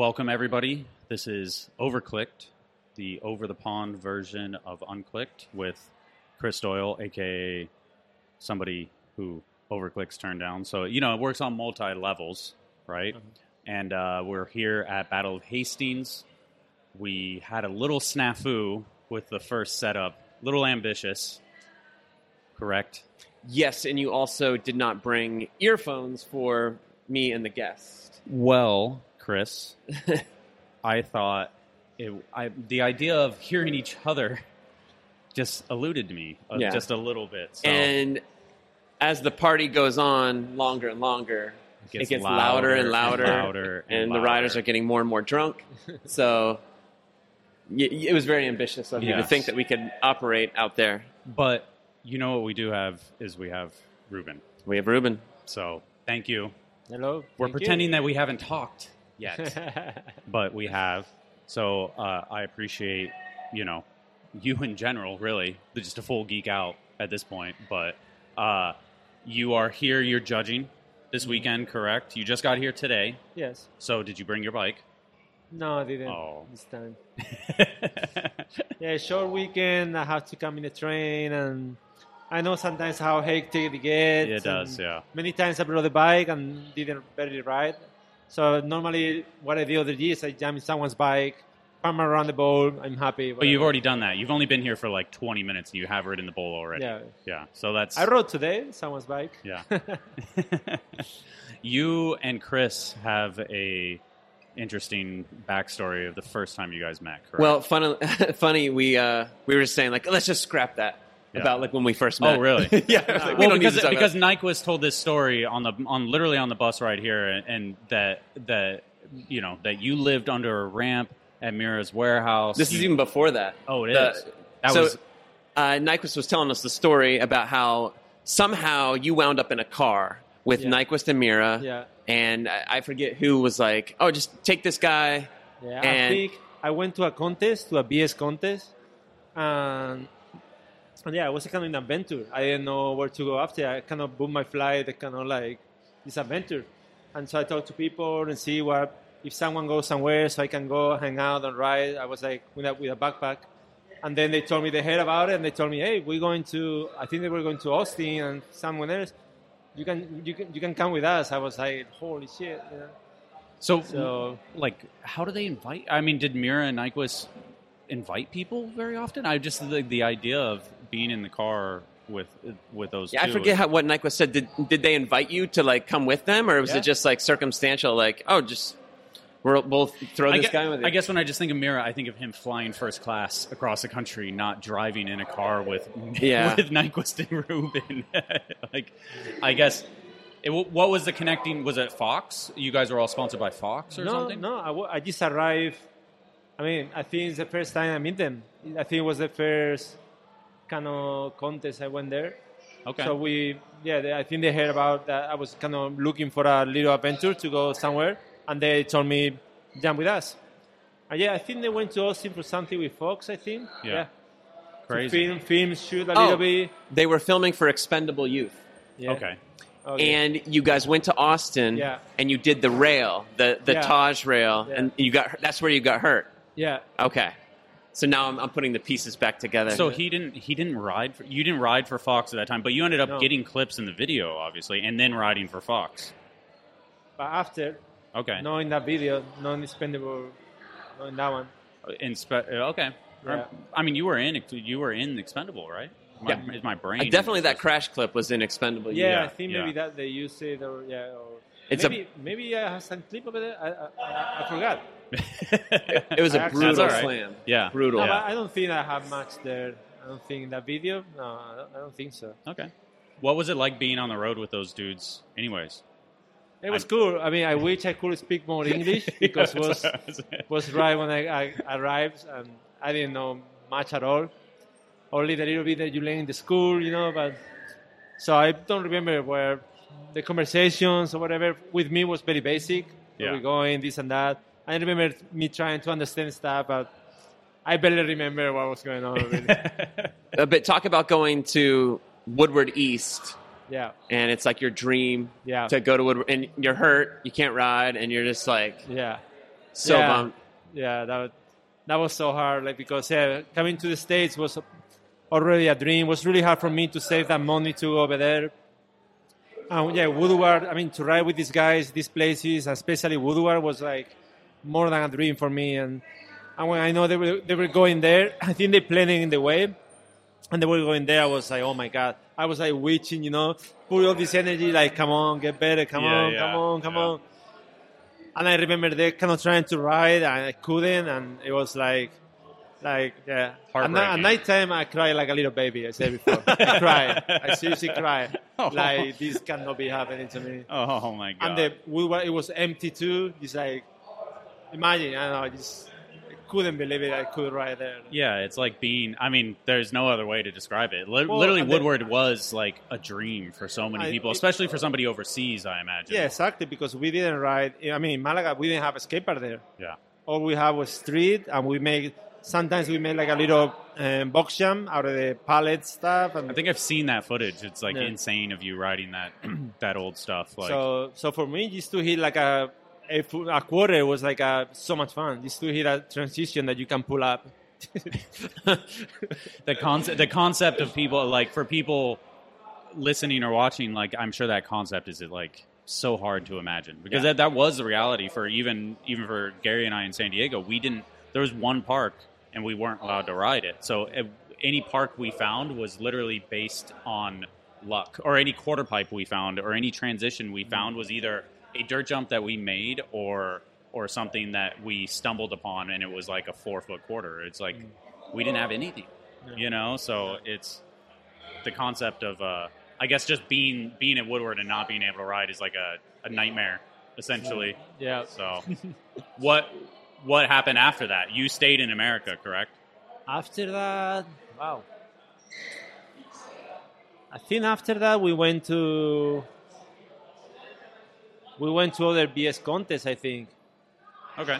welcome everybody. This is Overclicked, the over the pond version of Unclicked with Chris Doyle, aka somebody who overclicks turn down. So you know it works on multi levels, right? And uh, we're here at Battle of Hastings. We had a little snafu with the first setup, little ambitious, correct? Yes, and you also did not bring earphones for me and the guest. Well, Chris, I thought it, I, the idea of hearing each other just eluded to me uh, Yeah. just a little bit. So And as the party goes on longer and longer, it it gets louder, and louder, louder and, and the riders are getting more and more drunk. so y- y- it was very ambitious of you to think that we could operate out there. But you know what we do have is we have Ruben. We have Ruben. So thank you. Hello. We're Thank you. pretending that we haven't talked yet, but we have. So uh, I appreciate you know you in general, really, just a full geek out at this point. But uh, you are here. You're judging this Mm-hmm. weekend, correct? You just got here today. yes. So did you bring your bike? No, I didn't Oh. this time. Yeah, short weekend. I have to come in the train, and I know sometimes how hectic it gets. It does, yeah. Many times I brought the bike and didn't barely ride. So normally, what I do other years, I jam in someone's bike, palm around the bowl. I'm happy. But you've already done that. You've only been here for like 20 minutes, and you have ridden the bowl already. Yeah. Yeah. So that's I rode today someone's bike. Yeah. you and Chris have a interesting backstory of the first time you guys met, correct? Well, funny, funny we uh, we were just saying like let's just scrap that Yeah. about like when we first met. Oh, really? yeah. I like, we well, don't need because to because about- Nyquist told this story on the on literally on the bus right here, and, and that that you know that you lived under a ramp at Mirra's warehouse. this is even before that. oh, it the- is. That so was uh, Nyquist was telling us the story about how somehow you wound up in a car with Yeah. Nyquist and Mirra, Yeah. and I, I forget who was like, "Oh, just take this guy." Yeah, And- I think I went to a contest, to a BS contest, and, and yeah, it was kind of an adventure. I didn't know where to go after. I kind of booked my flight, I kind of like this adventure, and so I talked to people and see what if someone goes somewhere, so I can go hang out and ride. I was like with a, with a backpack, and then they told me they heard about it, and they told me, hey, we're going to. I think they were going to Austin and someone else. You can you can you can come with us. I was like, holy shit. You know? so, So like how do they invite? I mean, did Mirra and Nyquist invite people very often? I just the, the idea of being in the car with with those. Yeah, I two forget how, what Nyquist said. Did did they invite you to like come with them, or was Yeah. it just like circumstantial? Like, oh, just we'll, we'll throw this gue- guy with you. I guess when I just think of Mirra, I think of him flying first class across the country, not driving in a car with Yeah. with Nyquist and Ruben. like, I guess. It, what was the connecting? Was it Fox? You guys were all sponsored by Fox or no, something? No, I, I just arrived. I mean, I think it's the first time I meet them. I think it was the first kind of contest I went there. Okay. So we, yeah, they, I think they heard about that. I was kind of looking for a little adventure to go somewhere, and they told me, "Jump with us." And yeah, I think they went to Austin for something with Fox. I think. Yeah. To Crazy. film, film, shoot a Oh. little bit. they were filming for Expendable Youth. Yeah. Okay. Oh, okay. and you guys went to Austin Yeah. and you did the rail, the the Yeah. Taj rail, Yeah. and you got that's where you got hurt. yeah. Okay, so now I'm, I'm putting the pieces back together. So he didn't. He didn't ride. For, you didn't ride for Fox at that time, but you ended up No. getting clips in the video, obviously, and then riding for Fox. But after, Okay. not in that video, not in Expendable, not in that one. In spe- uh, okay. Yeah. I mean, you were in. You were in Expendable, right? My, Yeah. Is my brain Uh, definitely that crash clip was in Expendable Yeah, Yeah, I think yeah. maybe that they use it or yeah. Or It's a- maybe maybe I have some clip of it. I, I, I, I forgot. Youth. It was a That's brutal all right. slam. Yeah. brutal. No, Yeah. I don't think I have much there. I don't think in that video. No, I don't, I don't think so. Okay. What was it like being on the road with those dudes? Anyways. It was cool. I mean, I wish I could speak more English because it was was right when I, I arrived and I didn't know much at all. Only the little bit that you learn in the school, you know. But so I don't remember where the conversations or whatever with me was very basic. Where Yeah. we going, this and that. I remember me trying to understand stuff, but I barely remember what was going on. Really. Uh, but talk about going to Woodward East, yeah, and it's like your dream Yeah. to go to Woodward, and you're hurt, you can't ride, and you're just like, yeah. So yeah, bummed. yeah, that that was so hard. Like because yeah, coming to the states was already a dream. It was really hard for me to save that money to go over there. And yeah, Woodward. I mean, to ride with these guys, these places, especially Woodward, was like more than a dream for me. And and when I know they were they were going there, I think they planned it in the way, and they were going there. I was like, oh my god! I was like witching, you know, put all this energy, like, come on, get better, come Yeah, on, yeah, come on, come yeah. on. And I remember they kind of trying to ride, and I couldn't, and it was like, like, yeah. At, at night time, I cry like a little baby. I said before, I cry. I seriously cry. Oh. Like this cannot be happening to me. Oh my god! And the it was empty too. It's like, imagine, I don't know, I just I couldn't believe it. I could ride there. yeah, it's like being. I mean, there's no other way to describe it. Li- Well, Literally, and then- Woodward was like a dream for so many I- people, it- especially for somebody overseas. I imagine. Yeah, exactly. Because we didn't ride. I mean, in Malaga, we didn't have a skate park there. Yeah. All we have was street, and we make. Sometimes we made like a little um, box jam out of the pallet stuff, and I think I've seen that footage. It's like Yeah. insane of you riding that that old stuff. Like, so. So for me, just to hit like a a, a quarter was like a, so much fun. Just to hit that transition that you can pull up. the concept the concept of people like for people listening or watching like i'm sure that concept is it like so hard to imagine because Yeah. that, that was the reality for even even for gary and i in san diego we didn't there was one park and we weren't allowed to ride it so uh, any park we found was literally based on luck or any quarter pipe we found or any transition we found was either a dirt jump that we made or or something that we stumbled upon and it was like a four foot quarter. It's like we didn't have anything you know? So it's the concept of uh i guess just being being at woodward and not being able to ride is like a, a nightmare essentially. Yeah. so what what happened after that? You stayed in america correct? After that, wow. I think after that we went to we went to other BS contests. I think okay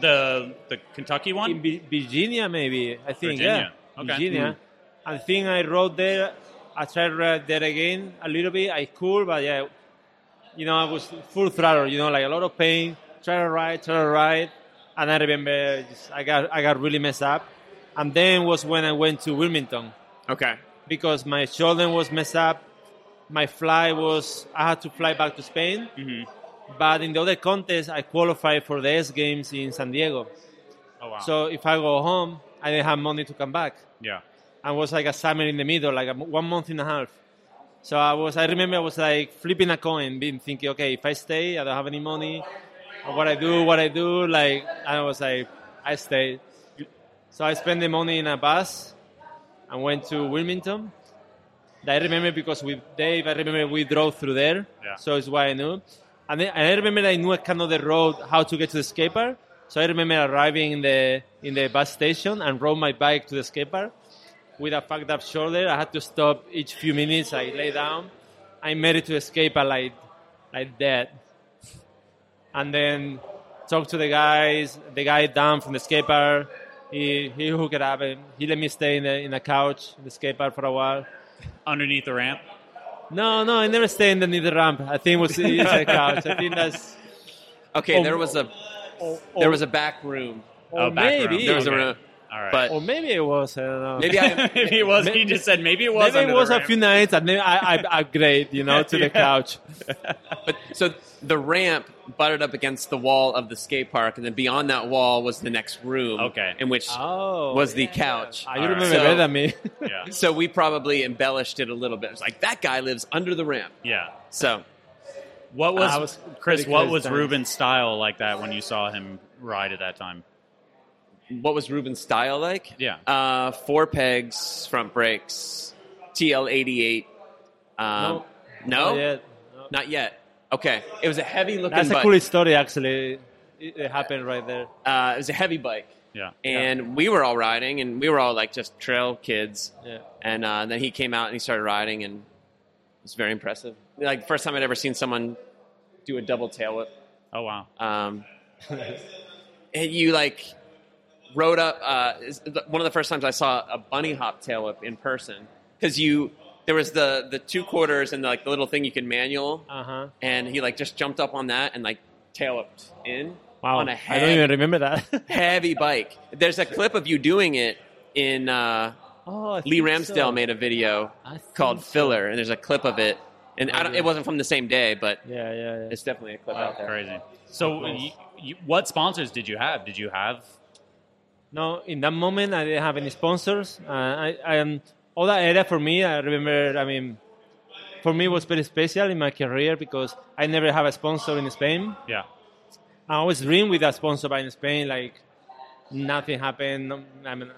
the the kentucky one in Vi- Virginia, maybe. I think Virginia. yeah, Okay. Virginia. I think I rode there. I tried to ride there again a little bit. I could, but yeah, you know, I was full throttle. You know, like a lot of pain. Try to ride, try to ride, and I remember just, I got I got really messed up. And then was when I went to Wilmington Okay. because my shoulder was messed up. My fly was I had to fly back to Spain. Mhm. But in the other contest, I qualified for the X Games in San Diego. oh wow So if I go home, I didn't have money to come back. yeah And was like a summer in the middle, like a, one month and a half. So I was, I remember I was like flipping a coin, being thinking, okay, if I stay, I don't have any money. Or what I do, what I do, like, I was like, I stayed. So I spent the money in a bus and went to Wilmington. I remember because with Dave, I remember we drove through there. Yeah. So it's why I knew. And then I remember I knew kind of the road, how to get to the skate park. So I remember arriving in the in the bus station and rode my bike to the skate park with a fucked up shoulder. I had to stop each few minutes. I lay down. I made it to the skate park like like that. And then talked to the guys. The guy down from the skate park. He he hooked it up and he let me stay in the in the couch in the skate park for a while. underneath the ramp No, no, I never stay underneath the ramp. I think it was it's a couch. I think that's Okay. Oh. oh, there was a or, there was a back room, or Oh, back room. maybe There was a room. All right but or maybe it was. I don't know. maybe I maybe it was he just said maybe it was Maybe it was a ramp. few nights, and then I, I upgrade, you know, to the couch. But so the ramp butted up against the wall of the skate park, and then beyond that wall was the next room. Okay. In which Oh, was the couch. Ah, you All right. remember So- better than me. yeah So we probably embellished it a little bit. It's like that guy lives under the ramp. yeah So What was, I was Chris? What was. Ruben's style like that when you saw him ride at that time? What was Ruben's style like? Yeah. Uh, four pegs, front brakes, TL88. Um, no, Not yet. No. not yet. Okay, it was a heavy looking That's a cool story, actually. It, it happened right there. uh, it was a heavy bike, Yeah. and we were all riding, and we were all like just trail kids. Yeah. And uh, then he came out and he started riding, and it was very impressive. Like first time I'd ever seen someone do a double tail whip. Oh wow. Um, and you like rode up. Uh, one of the first times I saw a bunny hop tail whip in person because you there was the the two quarters and like the little thing you can manual, Uh huh. and he like just jumped up on that and like tail whipped in, Wow, on a I don't even remember that. heavy bike. There's a clip of you doing it in uh, oh, Lee think Ramsdale so. made a video called so. Filler, and there's a clip of it. And I don't, it wasn't from the same day, but Yeah, yeah, yeah. it's definitely a clip out there. Crazy. So, you, you, what sponsors did you have? Did you have? No, in that moment I didn't have any sponsors. Uh, I, I um, all that era for me, I remember. I mean, for me was very special in my career because I never have a sponsor in Spain. Yeah. I always dream with a sponsor, but in Spain, like nothing happened. I mean,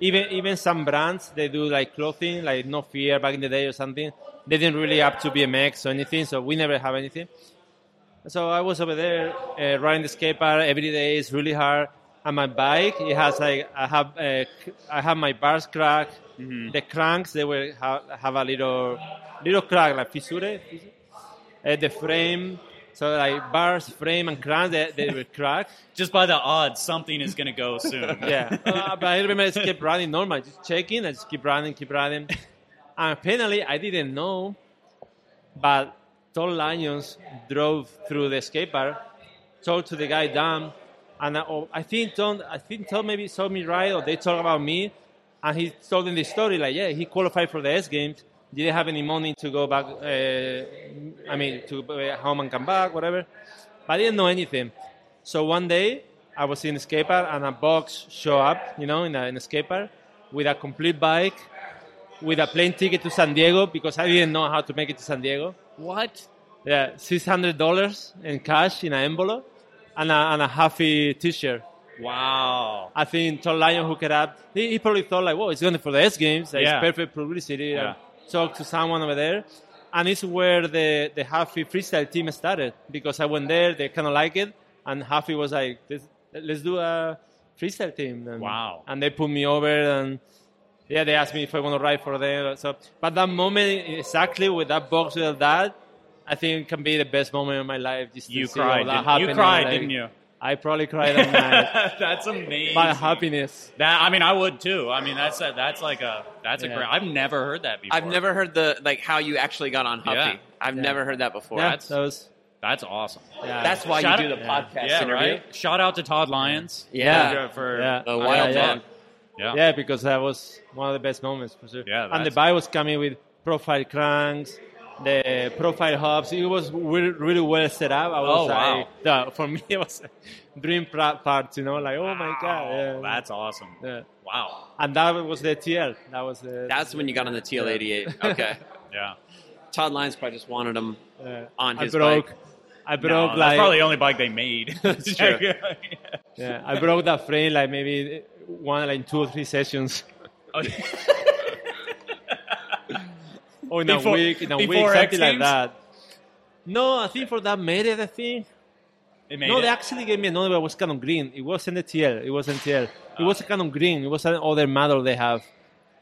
even even some brands they do like clothing, like No Fear back in the day or something. They didn't really up to BMX or anything, so we never have anything. So I was over there uh, riding the skate park every day. It's really hard. And my bike, it has like I have uh, I have my bars crack. The cranks they will have, have a little little crack like fissure. Uh, the frame, so like bars, frame, and cranks they, they will crack. Just by the odds, something is going to go soon. Yeah, uh, but I remember I just kept running normal, just checking. I just keep running, keep running. And apparently, I didn't know, but Todd Lyons drove through the skate park, talked to the guy down, and I, oh, I think Todd, I think Todd maybe saw me right, or they talked about me, and he told them the story like, yeah, he qualified for the X Games, didn't have any money to go back. Uh, I mean, to go home and come back, whatever. But I didn't know anything. So one day I was in a skate park and a box show up, you know, in a, in a skate park with a complete bike, with a plane ticket to San Diego because I didn't know how to make it to San Diego. What? Yeah, six hundred dollars in cash in an envelope and a, and a Huffy T-shirt. Wow. I think Todd Lyons hooked it up. He, he probably thought like, "Whoa, it's going for the X Games. Yeah. It's perfect publicity." Yeah. Talked to someone over there, and it's where the the Huffy freestyle team started because I went there. They kind of like it, and Huffy was like, let's, "Let's do a freestyle team." And, Wow. And they put me over, and yeah, they asked me if I want to ride for them. So, but that moment exactly with that box with that. I think it can be the best moment of my life. Just to You see all cried. that Didn't, you happening, cried, like, didn't you? I probably cried at night that's amazing. by happiness. That I mean, I would too. I mean, that's a, that's like a that's a Yeah. great. I've never heard that before. I've never heard the like how you actually got on Huffy. Yeah. I've Yeah. never heard that before. Yeah, That's that was. That's awesome. Yeah. that's why Shout you do out- the yeah. podcast yeah, interview. right. Shout out to Todd Lyons. Yeah. for Yeah. The wild yeah. dog. yeah. Yeah, because that was one of the best moments for sure. Yeah, and the that's- bike was coming with profile cranks, the profile hubs. It was really, really well set up. I was Oh, wow. like, yeah, for me, it was a dream part, you know, like, oh my God. Yeah. that's awesome. yeah. Wow. And that was the TL. That was the. That's when you got on the TL88. Okay. Yeah. Todd Lyons probably just wanted him yeah. on I his broke. bike. I No, broke that's probably the only bike they made. It's true. yeah, I broke that frame like maybe one like two or three sessions. Oh, Or in Before- a week, in a week, something like that. No, I think for that merit, I think. No, it. they actually gave me another one. It was Canon Green. It wasn't a TL. It wasn't TL. It was a Canon Green. It was ah. another model they have.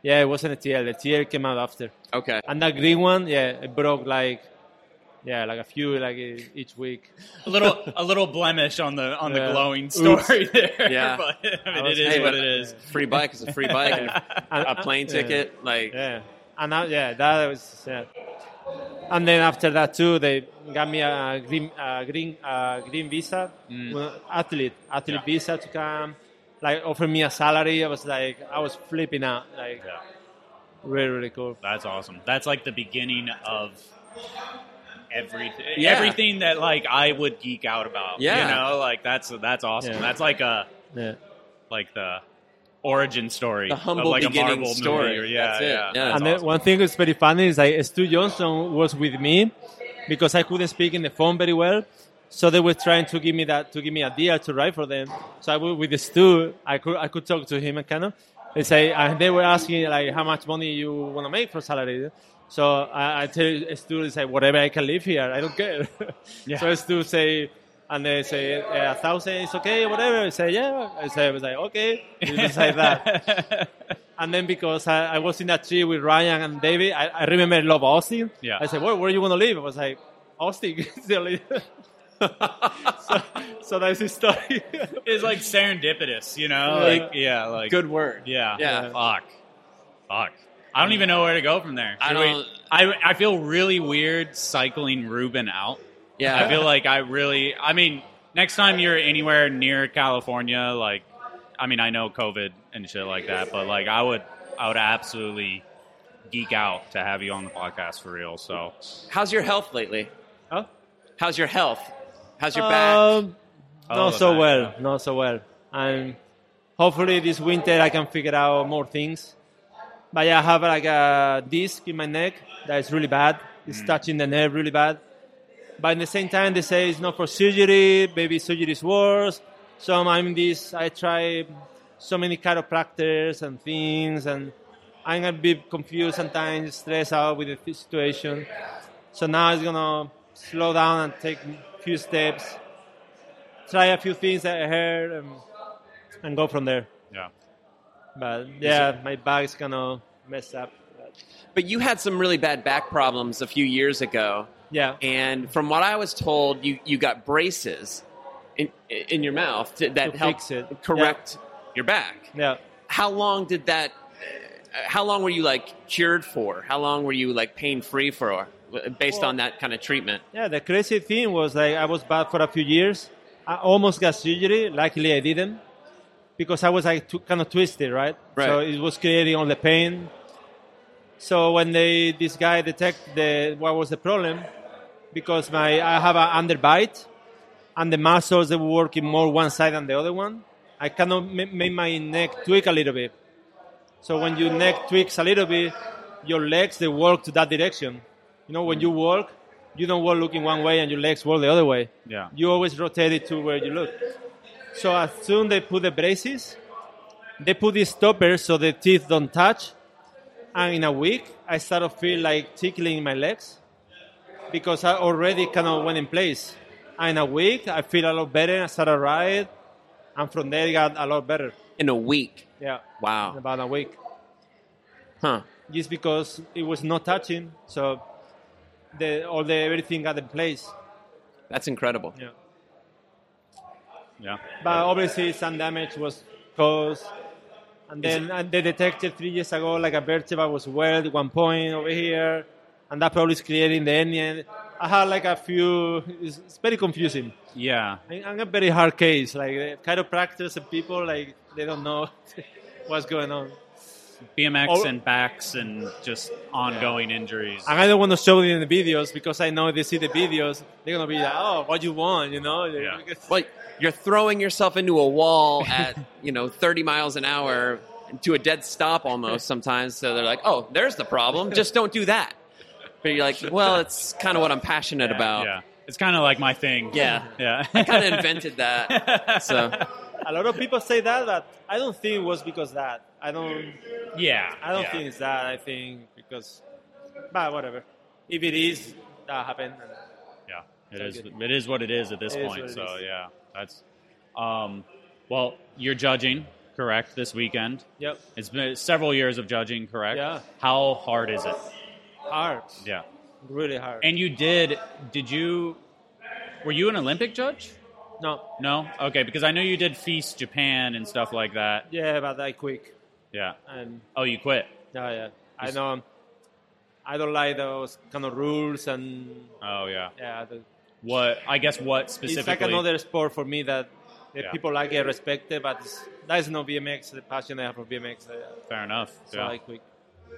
Yeah, it wasn't a TL. The TL came out after. Okay. And that green one, yeah, it broke like, yeah, like a few like each week. a little a little blemish on the on the Yeah. glowing Oops. story there. Yeah. but I mean, I was- it is Hey, what it is. Free bike is a free bike. and And- a plane yeah. ticket, like Yeah, and yeah, that was yeah. And then after that too, they got me a green, uh, green, uh, green visa, well, athlete, athlete Yeah. visa to come. Like offer me a salary. I was like, I was flipping out. Like Yeah. really, really cool. That's awesome. That's like the beginning of everything. Yeah. Everything that like I would geek out about. Yeah. You know, like that's that's awesome. That's like a Yeah. like the origin story. The of humble like a beginning Marvel story. Movie. or- Yeah, That's it. yeah. Yeah. And then awesome. one thing that's very funny is like Stu Johnson was with me because I couldn't speak in the phone very well. So they were trying to give me that to give me a deal to write for them. So I was with Stu, I could I could talk to him and kind of. They say and they were asking like how much money you want to make for salary. So I, I tell Stu they say whatever I can live here, I don't care. Yeah. so Stu say. And they say "Eh, a thousand is okay, whatever. I say yeah. I say I was like okay. You just like that. And then because I, I was in that tree with Ryan and David, I, I remember Love Austin. Yeah. I said, where, where you want to live? I was like, Austin. Still. so, so that's the story. it's like serendipitous, you know? Yeah. Like yeah, like good word. Yeah. Yeah. Fuck. Fuck. I don't even know where to go from there. I Should we- don't- I I feel really weird cycling Ruben out. Yeah. I feel like I really. I mean, next time you're anywhere near California, like, I mean, I know COVID and shit like that, but like, I would, I would absolutely geek out to have you on the podcast for real. So, How's your health lately? Huh? How's your health? How's your back? Um, Oh, not the so back, well, yeah. not so well. And hopefully this winter I can figure out more things. But yeah, I have like a disc in my neck that is really bad. Mm. It's touching the nerve really bad. But in the same time, they say it's not for surgery. Maybe surgery is worse. So I'm this. I try so many chiropractors and things, and I'm a bit confused sometimes, stressed out with the situation. So now it's gonna slow down and take a few steps, try a few things that I heard, and, and go from there. yeah. But yeah, my back is gonna mess up. But But you had some really bad back problems a few years ago. Yeah, And from what I was told, you, you got braces in, in your mouth to, that To it. correct your back. yeah. How long did that? Uh, how long were you like cured for? How long were you like pain free for, uh, based Well- on that kind of treatment? Yeah, the crazy thing was like I was bad for a few years. I almost got surgery. Luckily, I didn't because I was like tw- kind of twisted, right? Right. So it was creating all the pain. So when they this guy detect the what was the problem, because my I have an underbite, and the muscles they were working more one side than the other one. I kind of ma- made my neck tweak a little bit. So when your neck tweaks a little bit, your legs they work to that direction. You know, when you mm. walk, you don't walk looking one way and your legs walk the other way. Yeah. You always rotate it to where you look. So as soon they put the braces, they put these stoppers so the teeth don't touch. And in a week, I started to feel like tickling in my legs because I already kind of went in place. And in a week, I feel a lot better. I started to ride, and from there, it got a lot better. In a week. Yeah, Wow. in about a week. Huh. Just because it was not touching, so the all the everything got in place. That's incredible. Yeah. Yeah. But obviously, some damage was caused. And then and they detected three years ago like a vertebra was weird at one point over here, and that probably is creating the hernia. I had like a few. It's, it's very confusing. Yeah. I- I'm a very hard case. Like the chiropractors and people, like they don't know what's going on. BMX Oh. and backs and just ongoing injuries. And I don't want to show them in the videos because I know if they see the videos, they're gonna be like, "Oh, what you want?" You know? Yeah. Well, you're throwing yourself into a wall at you know 30 miles an hour to a dead stop almost sometimes. So they're like, "Oh, there's the problem. Just don't do that." But you're like, "Well, it's kind of what I'm passionate about." Yeah. It's kind of like my thing. Yeah. Yeah. I kind of invented that. So A lot of people say that, but I don't think it was because that. I don't. yeah. I don't yeah. think it's that. I think because, but whatever. If it is, that happened. Yeah, it Sounds is. good. It is what it is at this It is point. So is. yeah, that's. Um, well, you're judging, correct? This weekend. Yep. It's been several years of judging, correct? Yeah. How hard is it? Hard. Yeah. Really hard. And you did? Did you? Were you an Olympic judge? no. No. Okay, because I know you did FISE Japan and stuff like that. Yeah, but I quick. Yeah. And Oh, you quit. yeah, yeah. I know. I don't like those kind of rules and Oh yeah. yeah. The, What? I guess what specifically? it's like another sport for me that the Yeah. people like it respected, but it's, that is not BMX. The passion I have for BMX. uh, Fair enough. so yeah. I quick.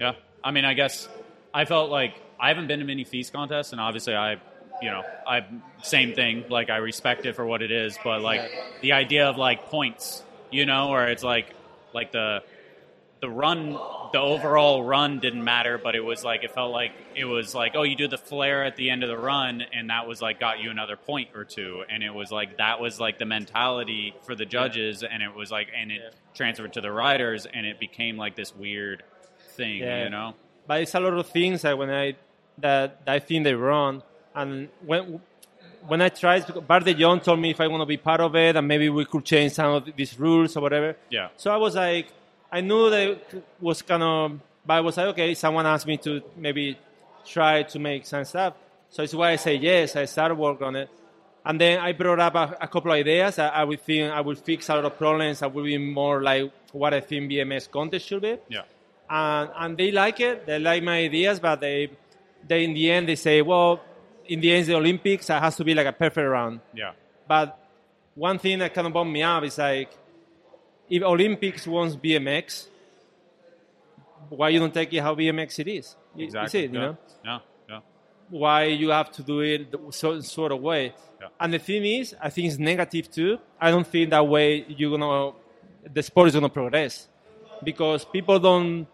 Yeah, I mean, I guess I felt like I haven't been to many FISE contests, and obviously, I, you know, I same thing. Like I respect it for what it is, but like Yeah. the idea of like points, you know, where it's like like the the run, the overall run didn't matter, but it was like it felt like it was like oh, you do the flare at the end of the run, and that was like got you another point or two, and it was like that was like the mentality for the judges, and it was like and it Yeah. transferred to the riders, and it became like this weird thing, Yeah. you know. But it's a lot of things that when I that, that I think they're wrong. And when when I tried, Bart de Jong told me if I want to be part of it, and maybe we could change some of these rules or whatever. Yeah. So I was like, I knew that it was kind of, but I was like, okay, someone asked me to maybe try to make some stuff. So it's why I say yes. I started work on it, and then I brought up a, a couple of ideas. I, I would think I would fix a lot of problems. I would be more like what I think BMX contest should be Yeah. And, and they like it. They like my ideas, but they, they in the end they say, well, in the end, the Olympics it has to be like a perfect round. Yeah. But one thing that kind of bummed me up is like, if Olympics wants BMX, why you don't take it how BMX it is? You- you Exactly. it, you yeah. know? Yeah. Yeah. why you have to do it so, sort of way. Yeah. And the thing is, I think it's negative too. I don't think that way you're gonna the sport is gonna progress because people don't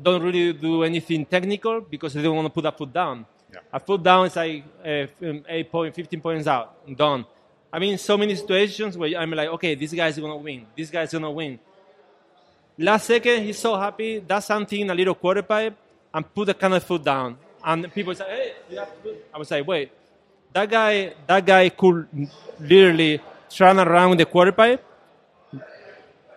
don't really do anything technical because they don't want to put a foot down. Yeah. A foot down is like uh, eight point, 15 points out, done. I mean, so many situations where I'm like, okay, this guy's gonna win. This guy's gonna win. Last second, he's so happy, does something in a little quarter pipe and put the kind of foot down. And people say, hey, you have to do-" I was like, wait, that guy, that guy could literally turn around with the quarter pipe,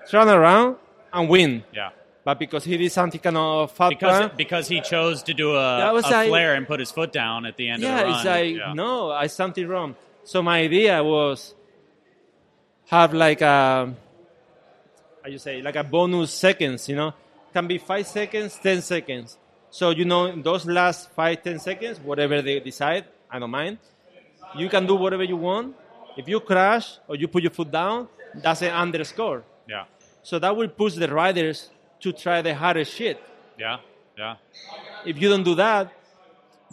turn around and win. Yeah. But because he did something kind of fat Because plan, because he chose to do a, That was a like- flare and put his foot down at the end yeah, of the run. it's like yeah. no, I something wrong. So my idea was have like a how you say like a bonus seconds, you know, can be five seconds, ten seconds. So you know, in those last five, ten seconds, whatever they decide, I don't mind. You can do whatever you want. If you crash or you put your foot down, that's an underscore. Yeah. So that will push the riders to try the hardest shit. Yeah. Yeah. If you don't do that,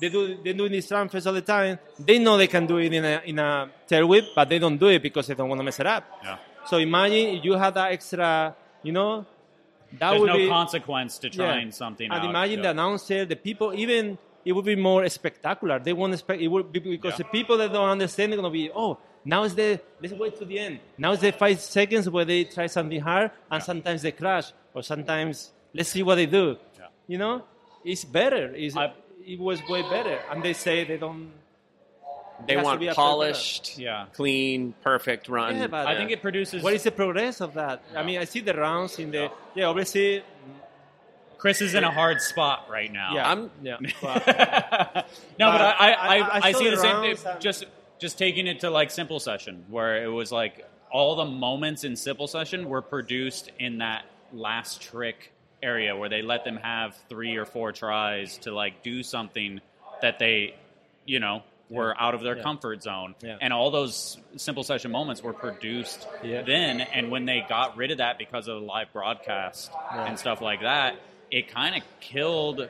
they do they do these transfers all the time. They know they can do it in a in a tail whip, but they don't do it because they don't want to mess it up. Yeah. So imagine if you had that extra, you know, that There's would no be consequence to yeah. trying something And out. imagine yeah. the announcer, the people, even it would be more spectacular. They won't expect it would be because Yeah. the people that don't understand are gonna be, oh, now is the let's wait to the end. Now is the five seconds where they try something hard, and Yeah. sometimes they crash, or sometimes let's see what they do. Yeah. You know, it's better. It's, I- it was way better, and they say they don't. They it has to want polished, Yeah. clean, perfect run. Yeah, but I think it uh, produces. what is the progress of that? I mean, I see the rounds in the yeah. Obviously, mm, Chris is in a hard spot right now. yeah, I'm- yeah. no, but- but But I, I, I- I, I I see the the same thing. Just, just taking it to like simple session, where it was like all the moments in simple session were produced in that last trick area where they let them have three or four tries to like do something that they, you know, were out of their Yeah. comfort zone. Yeah. And all those simple session moments were produced Yeah. then. And when they got rid of that because of the live broadcast Yeah. and stuff like that, it kind of killed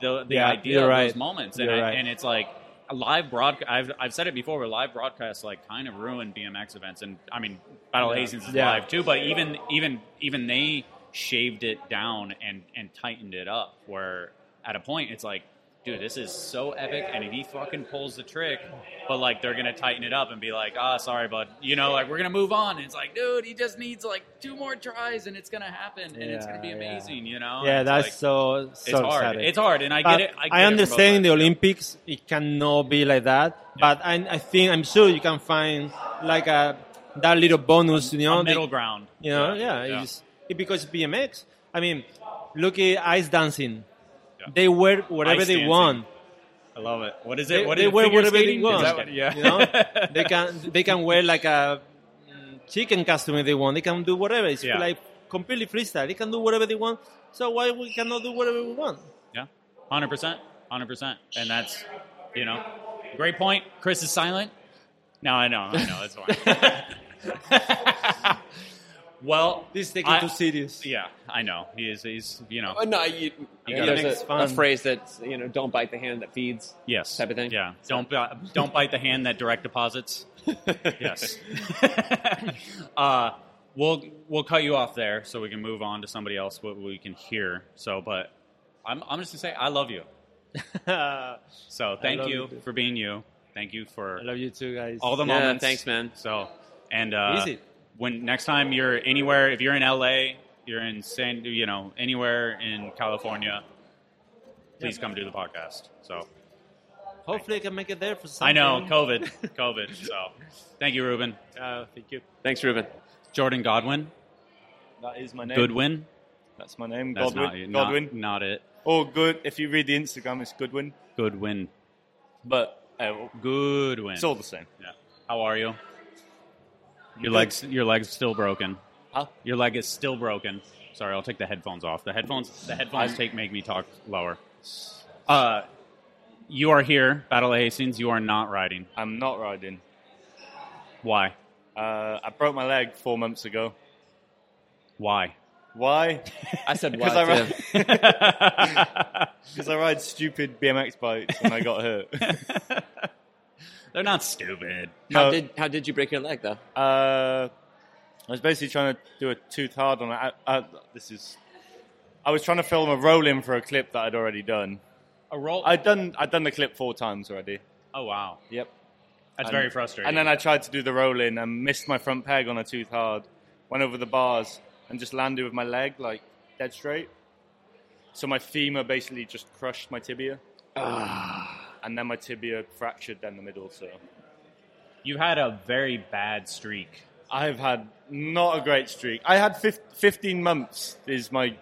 the the Yeah, idea of right. those moments. And, I, right. and it's like live broadcast. I've, I've said it before, but live broadcasts like kind of ruin BMX events. And I mean, Battle Yeah. Hastings is Yeah. live too, but even even even they shaved it down and and tightened it up. Where at a point it's like. Dude, this is so epic, and if he fucking pulls the trick, but like they're gonna tighten it up and be like, "Ah, sorry, bud," you know, like we're gonna move on. And it's like, dude, he just needs like two more tries, and it's gonna happen, and it's gonna be Yeah, yeah. amazing, you know. yeah, And that's like- so so it's hard. exciting. It's hard, and I But get it. I, get I understand in the. Olympics it cannot be like that, but I, I think I'm sure you can find like a that little bonus, you know, a middle the- ground. you know, yeah, It's, it, because BMX. I mean, look at ice dancing. Yeah. They wear whatever Ice they dancing. want. I love it. What is They, it? What they it? wear Figure whatever they skating? Is want. that what- yeah. You know, they can they can wear like a mm, chicken costume if they want. They can do whatever. It's Yeah. like completely freestyle. They can do whatever they want. So why we cannot do whatever we want? Yeah, hundred percent, hundred percent, and that's you know, great point. Chris is silent. No, I know, I know, it's fine. well, This is taking I- too serious. yeah, I know. He is. He's you know. Oh, no, you, Yeah, there's a, a phrase that you know, don't bite the hand that feeds. Yes. type of thing? Yeah. Don't bi- don't bite the hand that direct deposits. yes. uh, we'll we'll cut you off there so we can move on to somebody else what we can hear. So, but I'm I'm just gonna say I love you. So thank you you for being you. Thank you for I love you too, guys. all the Yeah, moments. thanks, man. So and uh, Easy. When next time you're anywhere, if you're in LA, you're in San, you know, anywhere in California, please come do the podcast. So. Hopefully, I can make it there for something. I know COVID, COVID. So, thank you, Ruben. Uh, thank you. Thanks, Ruben. Jordan Godwin, That is my name. Goodwin. That's my name. That's Godwin. not, Godwin. Not, not it. Oh, good. If you read the Instagram, it's Goodwin. Goodwin. But uh, Goodwin. it's all the same. yeah. How are you? Your legs. Your legs still broken. Huh? Your leg is still broken. Sorry, I'll take the headphones off. The headphones. The headphones take make me talk lower. Uh, you are here, Battle of Hastings. You are not riding. I'm not riding. Why? Uh, I broke my leg four months ago. Why? Why? I said Because why I, too. ride, because I ride stupid BMX bikes and I got hurt. They're not stupid. How No. did how did you break your leg though? Uh, I was basically trying to do a tooth hard on it. Uh, this is. I was trying to film a roll in for a clip that I'd already done. A roll. I'd done I'd done the clip four times already. oh wow, Yep. that's And- very frustrating. And then I tried to do the roll in and missed my front peg on a tooth hard. Went over the bars and just landed with my leg like dead straight. So my femur basically just crushed my tibia. And then my tibia fractured down the middle. So You've had a very bad streak. I've had not a great streak. I had fif- 15 months is my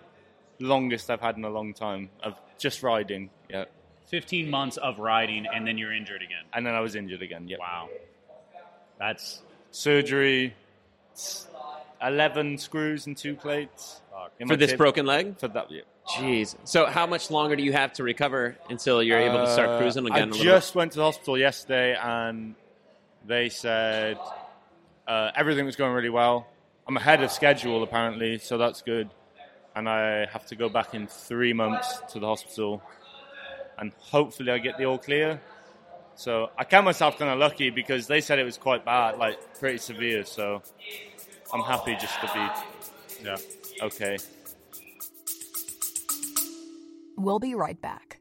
longest I've had in a long time of just riding. Yeah. 15 months of riding, and then you're injured again. And then I was injured again. Yeah. Wow. That's Surgery. 11 screws and two plates. in For this tib- broken leg? For that, yeah. Jeez. So how much longer do you have to recover until you're able to start Uh, cruising again? I a little I just went to the hospital yesterday and they said uh, everything was going really well. I'm ahead of schedule apparently, so that's good. And I have to go back in three months to the hospital, and hopefully I get the all clear. So I count myself kind of lucky because they said it was quite bad, like pretty severe. So I'm happy just to be yeah. okay. We'll be right back.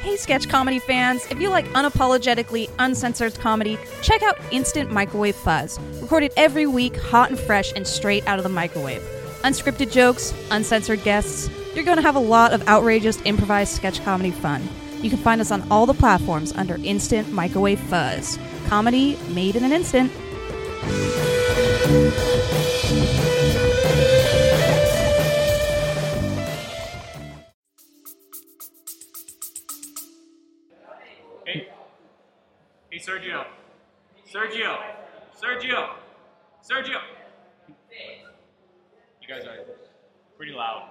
Hey, sketch comedy fans, if you like unapologetically uncensored comedy, check out Instant Microwave Fuzz. Recorded every week, hot and fresh, and straight out of the microwave. Unscripted jokes, uncensored guests. You're going to have a lot of outrageous improvised sketch comedy fun. You can find us on all the platforms under Instant Microwave Fuzz. Comedy made in an instant. Sergio, Sergio, Sergio. You guys are pretty loud.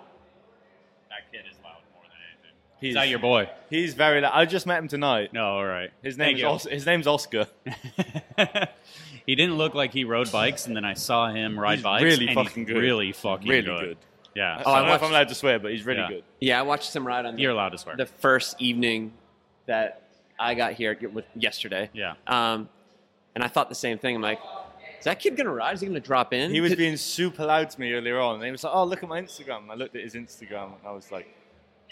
That kid is loud more than anything. He's Is that your boy? He's very. Loud. I just met him tonight. No, all right. His Thank name is. Os- his name's Oscar. he didn't look like he rode bikes, and then I saw him ride He's bikes. really and fucking he's good. Really fucking really good. good. Yeah. Oh, I I don't know if watched- I'm allowed to swear, but he's really Yeah. good. Yeah, I watched him ride on the, You're allowed to swear. the first evening that I got here with- yesterday. yeah. Um, and I thought the same thing. I'm like, is that kid gonna ride? Is he gonna drop in? He was being super loud to me earlier on, and he was like, "Oh, look at my Instagram." I looked at his Instagram, and I was like,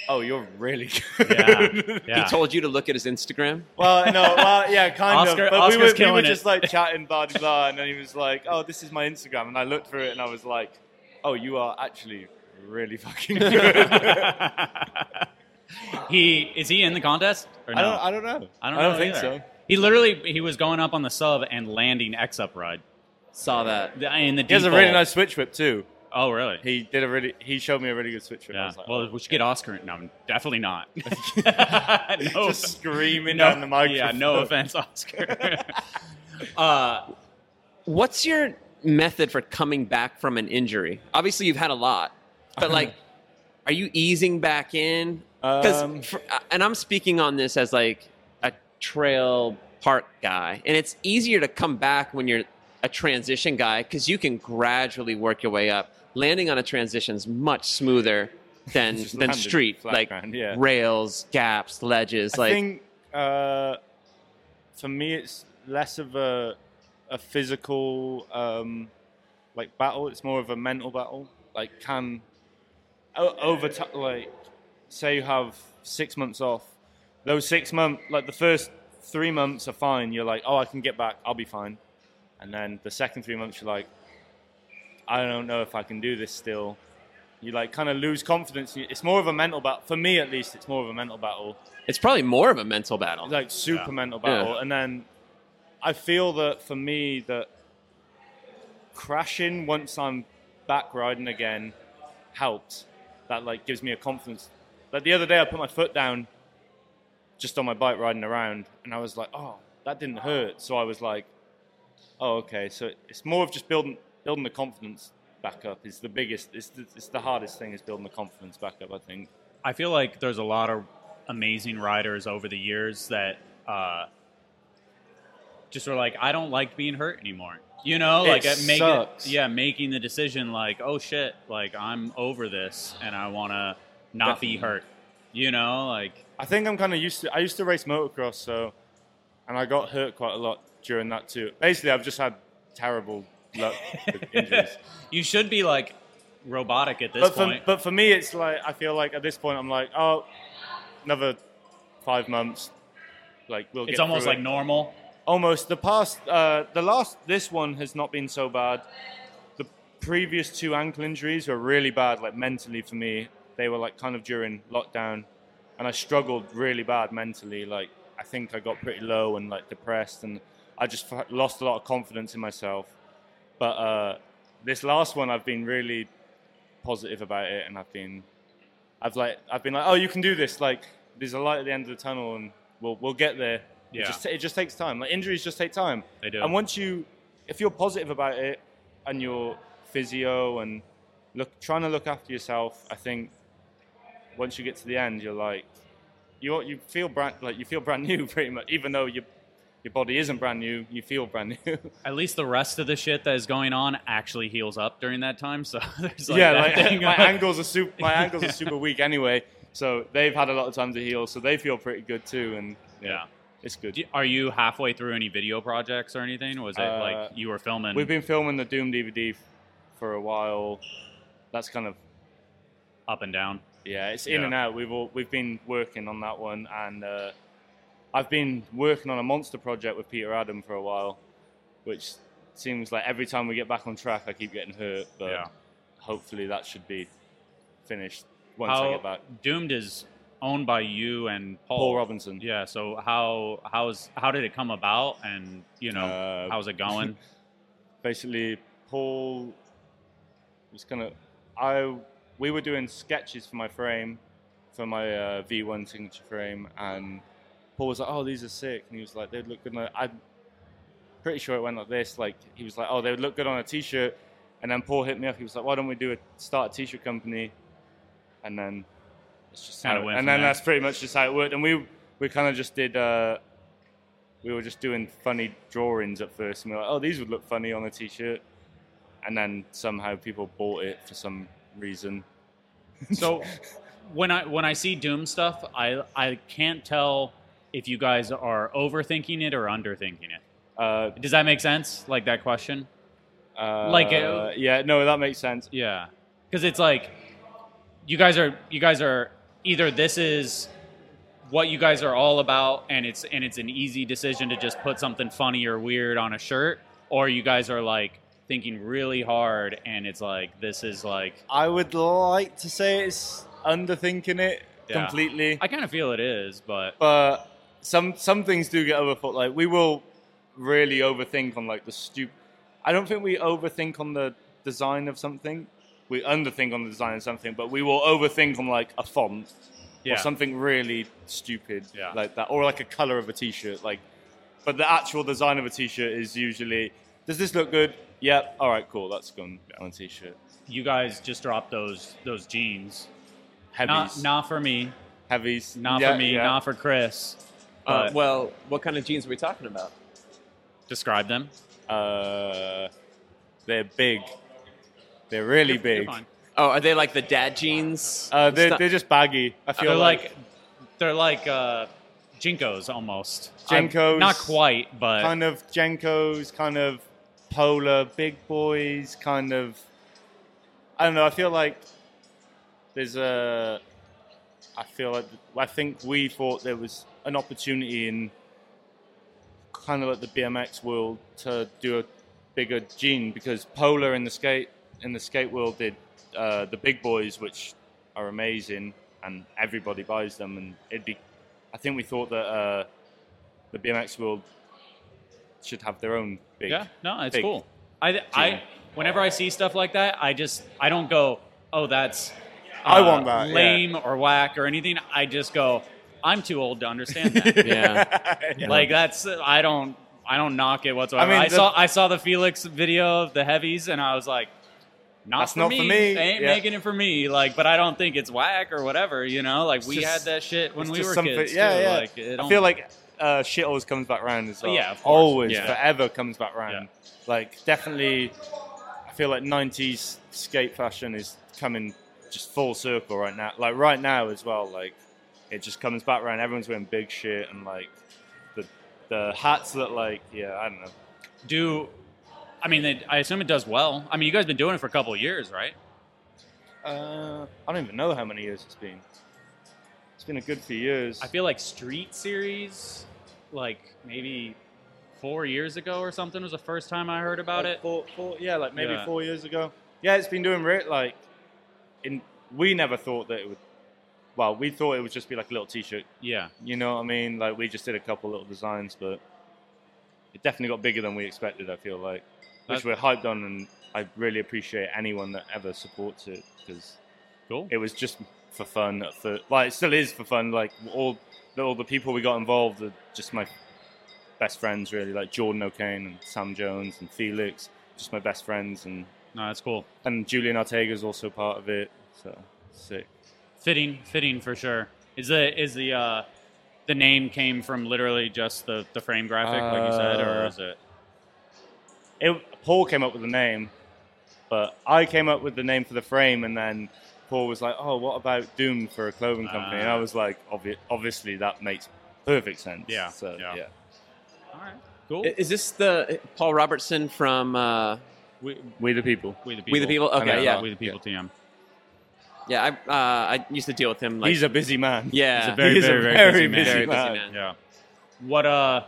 "Oh, you're really good." Yeah. Yeah. He told you to look at his Instagram. well, no, well, yeah, kind Oscar- of. But Oscar's we were, we were just like chatting, blah blah blah, and then he was like, "Oh, this is my Instagram," and I looked through it, and I was like, "Oh, you are actually really fucking good." he is he in the contest or no? I don't, I don't know. I don't, I don't know think either. so. He literally he was going up on the sub and landing X up ride Saw that. The- in the. He has a really nice switch whip too. Oh really? He did a really. He showed me a really good switch whip. I yeah. was like, well, oh. we should get Oscar. No, definitely not. no, just screaming no, down the microphone. Yeah, no offense, Oscar. uh, What's your method for coming back from an injury? Obviously, you've had a lot, but like, are you easing back in? Because, Um, and I'm speaking on this as like a trail park guy, and it's easier to come back when you're a transition guy because you can gradually work your way up. Landing on a transition is much smoother than than street, like ground, yeah. rails, gaps, ledges. I like, think uh, for me, it's less of a a physical um, like battle. It's more of a mental battle. Like can over like say you have six months off. Those six months, like the first three months are fine. You're like, oh, I can get back. I'll be fine. And then the second three months, you're like, I don't know if I can do this still. You like kind of lose confidence. It's more of a mental battle. For me, at least, it's more of a mental battle it's probably more of a mental battle. like super Yeah. mental battle. Yeah. And then I feel that for me that crashing once I'm back riding again helps. That like gives me a confidence. Like the other day I put my foot down just on my bike riding around and I was like, oh, that didn't hurt. So I was like, oh, okay. So it's more of just building building the confidence back up is the biggest, it's the, it's the hardest thing is building the confidence back up, I think. I feel like there's a lot of amazing riders over the years that uh, just were like, I don't like being hurt anymore. You know, It like uh, sucks. yeah, making the decision like, oh shit, like I'm over this and I want to not be hurt. You know, like I think I'm kind of used to. I used to race motocross, so and I got hurt quite a lot during that too. Basically, I've just had terrible luck with injuries. you should be like robotic at this but for, point. but for me, it's like I feel like at this point, I'm like, oh, another five months. Like we'll. it's almost like it. normal. almost the past. Uh, the last. This one has not been so bad. The previous two ankle injuries were really bad, like mentally for me. They were like kind of during lockdown, and I struggled really bad mentally. Like I think I got pretty low and like depressed, and I just f- lost a lot of confidence in myself. But uh, this last one, I've been really positive about it, and I've been, I've like, I've been like, oh, you can do this. Like, there's a light at the end of the tunnel, and we'll we'll get there. Yeah. It just it just takes time. Like injuries just take time. They do. And once you, if you're positive about it, and you're physio and look trying to look after yourself, I think once you get to the end, you're like, you you feel brand like you feel brand new pretty much. Even though your your body isn't brand new, you feel brand new. At least the rest of the shit that is going on actually heals up during that time. So there's like yeah, like my ankles are super. My ankles are super weak anyway, so they've had a lot of time to heal, so they feel pretty good too, and Yeah. it's good. Are you halfway through any video projects or anything? Was it Uh, like you were filming? We've been filming the Doom DVD f- for a while. That's kind of up and down. Yeah, it's in Yeah. and out. We've all, we've been working on that one, and uh, I've been working on a monster project with Peter Adam for a while, which seems like every time we get back on track, I keep getting hurt. But Yeah. hopefully that should be finished once how I get back. Doomed is owned by you and Paul. Paul Robinson. Yeah. So how how's how did it come about? And you know Uh, how's it going? basically Paul was gonna I we were doing sketches for my frame for my uh, V1 signature frame and Paul was like oh these are sick. And he was like they'd look good on I'm pretty sure it went like this. Like he was like oh they would look good on a t-shirt. And then Paul hit me up. He was like why don't we do a start a t-shirt company? And then it's just Kinda how, went and then there. that's pretty much just how it worked. And we we kind of just did uh, we were just doing funny drawings at first, and we were like, "Oh, these would look funny on a T-shirt," and then somehow people bought it for some reason. so when I when I see Doom stuff, I I can't tell if you guys are overthinking it or underthinking it. Uh, Does that make sense? Like that question? uh, Like, uh, yeah, no, that makes sense. Yeah, because it's like you guys are you guys are either this is what you guys are all about, and it's and it's an easy decision to just put something funny or weird on a shirt, or you guys are like thinking really hard, and it's like this is like I would like to say it's underthinking it Yeah. completely, I kind of feel it is, but but some some things do get overthought. Like we will really overthink on like the stup. I don't think we overthink on the design of something. We underthink on the design of something, but we will overthink on like a font yeah, or something really stupid Yeah. like that, or like a color of a t-shirt. Like, but the actual design of a t-shirt is usually, does this look good? Yep. All right, cool. That's gone on a t-shirt. you guys just dropped those those jeans. Not Heavies, not for me, heavies, not Yeah, for me, yeah. not for Chris. Uh, But well, what kind of jeans are we talking about? describe them. Uh, they're big. They're really You're- you're big. fine. Oh, are they like the dad jeans? Uh, they're, Stuff- they're just baggy. I feel They're like, like they're like uh, JNCOs almost. JNCOs. I'm- not quite, but kind of JNCOs, kind of polar big boys, kind of. I don't know. I feel like there's a. I feel like I think we thought there was an opportunity in kind of like the BMX world to do a bigger gene because Polar in the skate in the skate world did uh, the big boys, which are amazing, and everybody buys them, and it'd be. I think we thought that uh, the BMX world should have their own big. yeah, no, it's big cool. I I whenever I see stuff like that, I just I don't go, oh, that's uh, I want that, yeah. lame or whack or anything. I just go, I'm too old to understand that. yeah. Like that's I don't I don't knock it whatsoever. I, I the- saw I saw the Felix video of the heavies and I was like, not That's for not me. for me. They ain't Yeah. making it for me. Like, but I don't think it's whack or whatever. You know, like we just- had that shit when we were something- kids. Yeah, too. yeah. Like, it I feel like uh, shit always comes back round as well. Yeah, of course. always, Yeah. forever comes back around. Like definitely, I feel like '90s skate fashion is coming just full circle right now. Like right now as well. Like it just comes back around. Everyone's wearing big shit and like the the hats that like yeah I don't know. Do I mean? It, I assume it does well. I mean, you guys been doing it for a couple of years, right? Uh, I don't even know how many years it's been. It's been a good few years. I feel like Street Series, like maybe four years ago or something, was the first time I heard about Like it. Four, four, yeah, like maybe Yeah. four years ago. Yeah, it's been doing re- like. In we never thought that it would. Well, we thought it would just be like a little T-shirt. Yeah, You know what I mean? Like we just did a couple little designs, but it definitely got bigger than we expected. I feel like, which we're hyped on, and I really appreciate anyone that ever supports it because cool. it was just for fun. fir- like it still is for fun. Like all the, all the people we got involved are just my best friends, really. Like Jordan O'Kane and Sam Jones and Felix, just my best friends, and No, that's cool. and Julian Ortega is also part of it. So sick. Fitting, fitting for sure. Is the is the uh, the name came from literally just the the frame graphic, like you said, or Uh, is it? It, Paul came up with the name, but I came up with the name for the frame, and then Paul was like, "Oh, what about Doom for a clothing company?" and I Ah. was like, Obvi- "Obviously, that makes perfect sense." Yeah, So yeah. yeah. All right, cool. Is this the Paul Robertson from? Uh, we, We the people. we the people. We the People? I Okay, know. yeah. We the people. TM. yeah, I uh, I used to deal with him. Like, He's a busy man. yeah, He's a very, He's very, a very, very busy, busy man. very busy man. man. Yeah. What uh,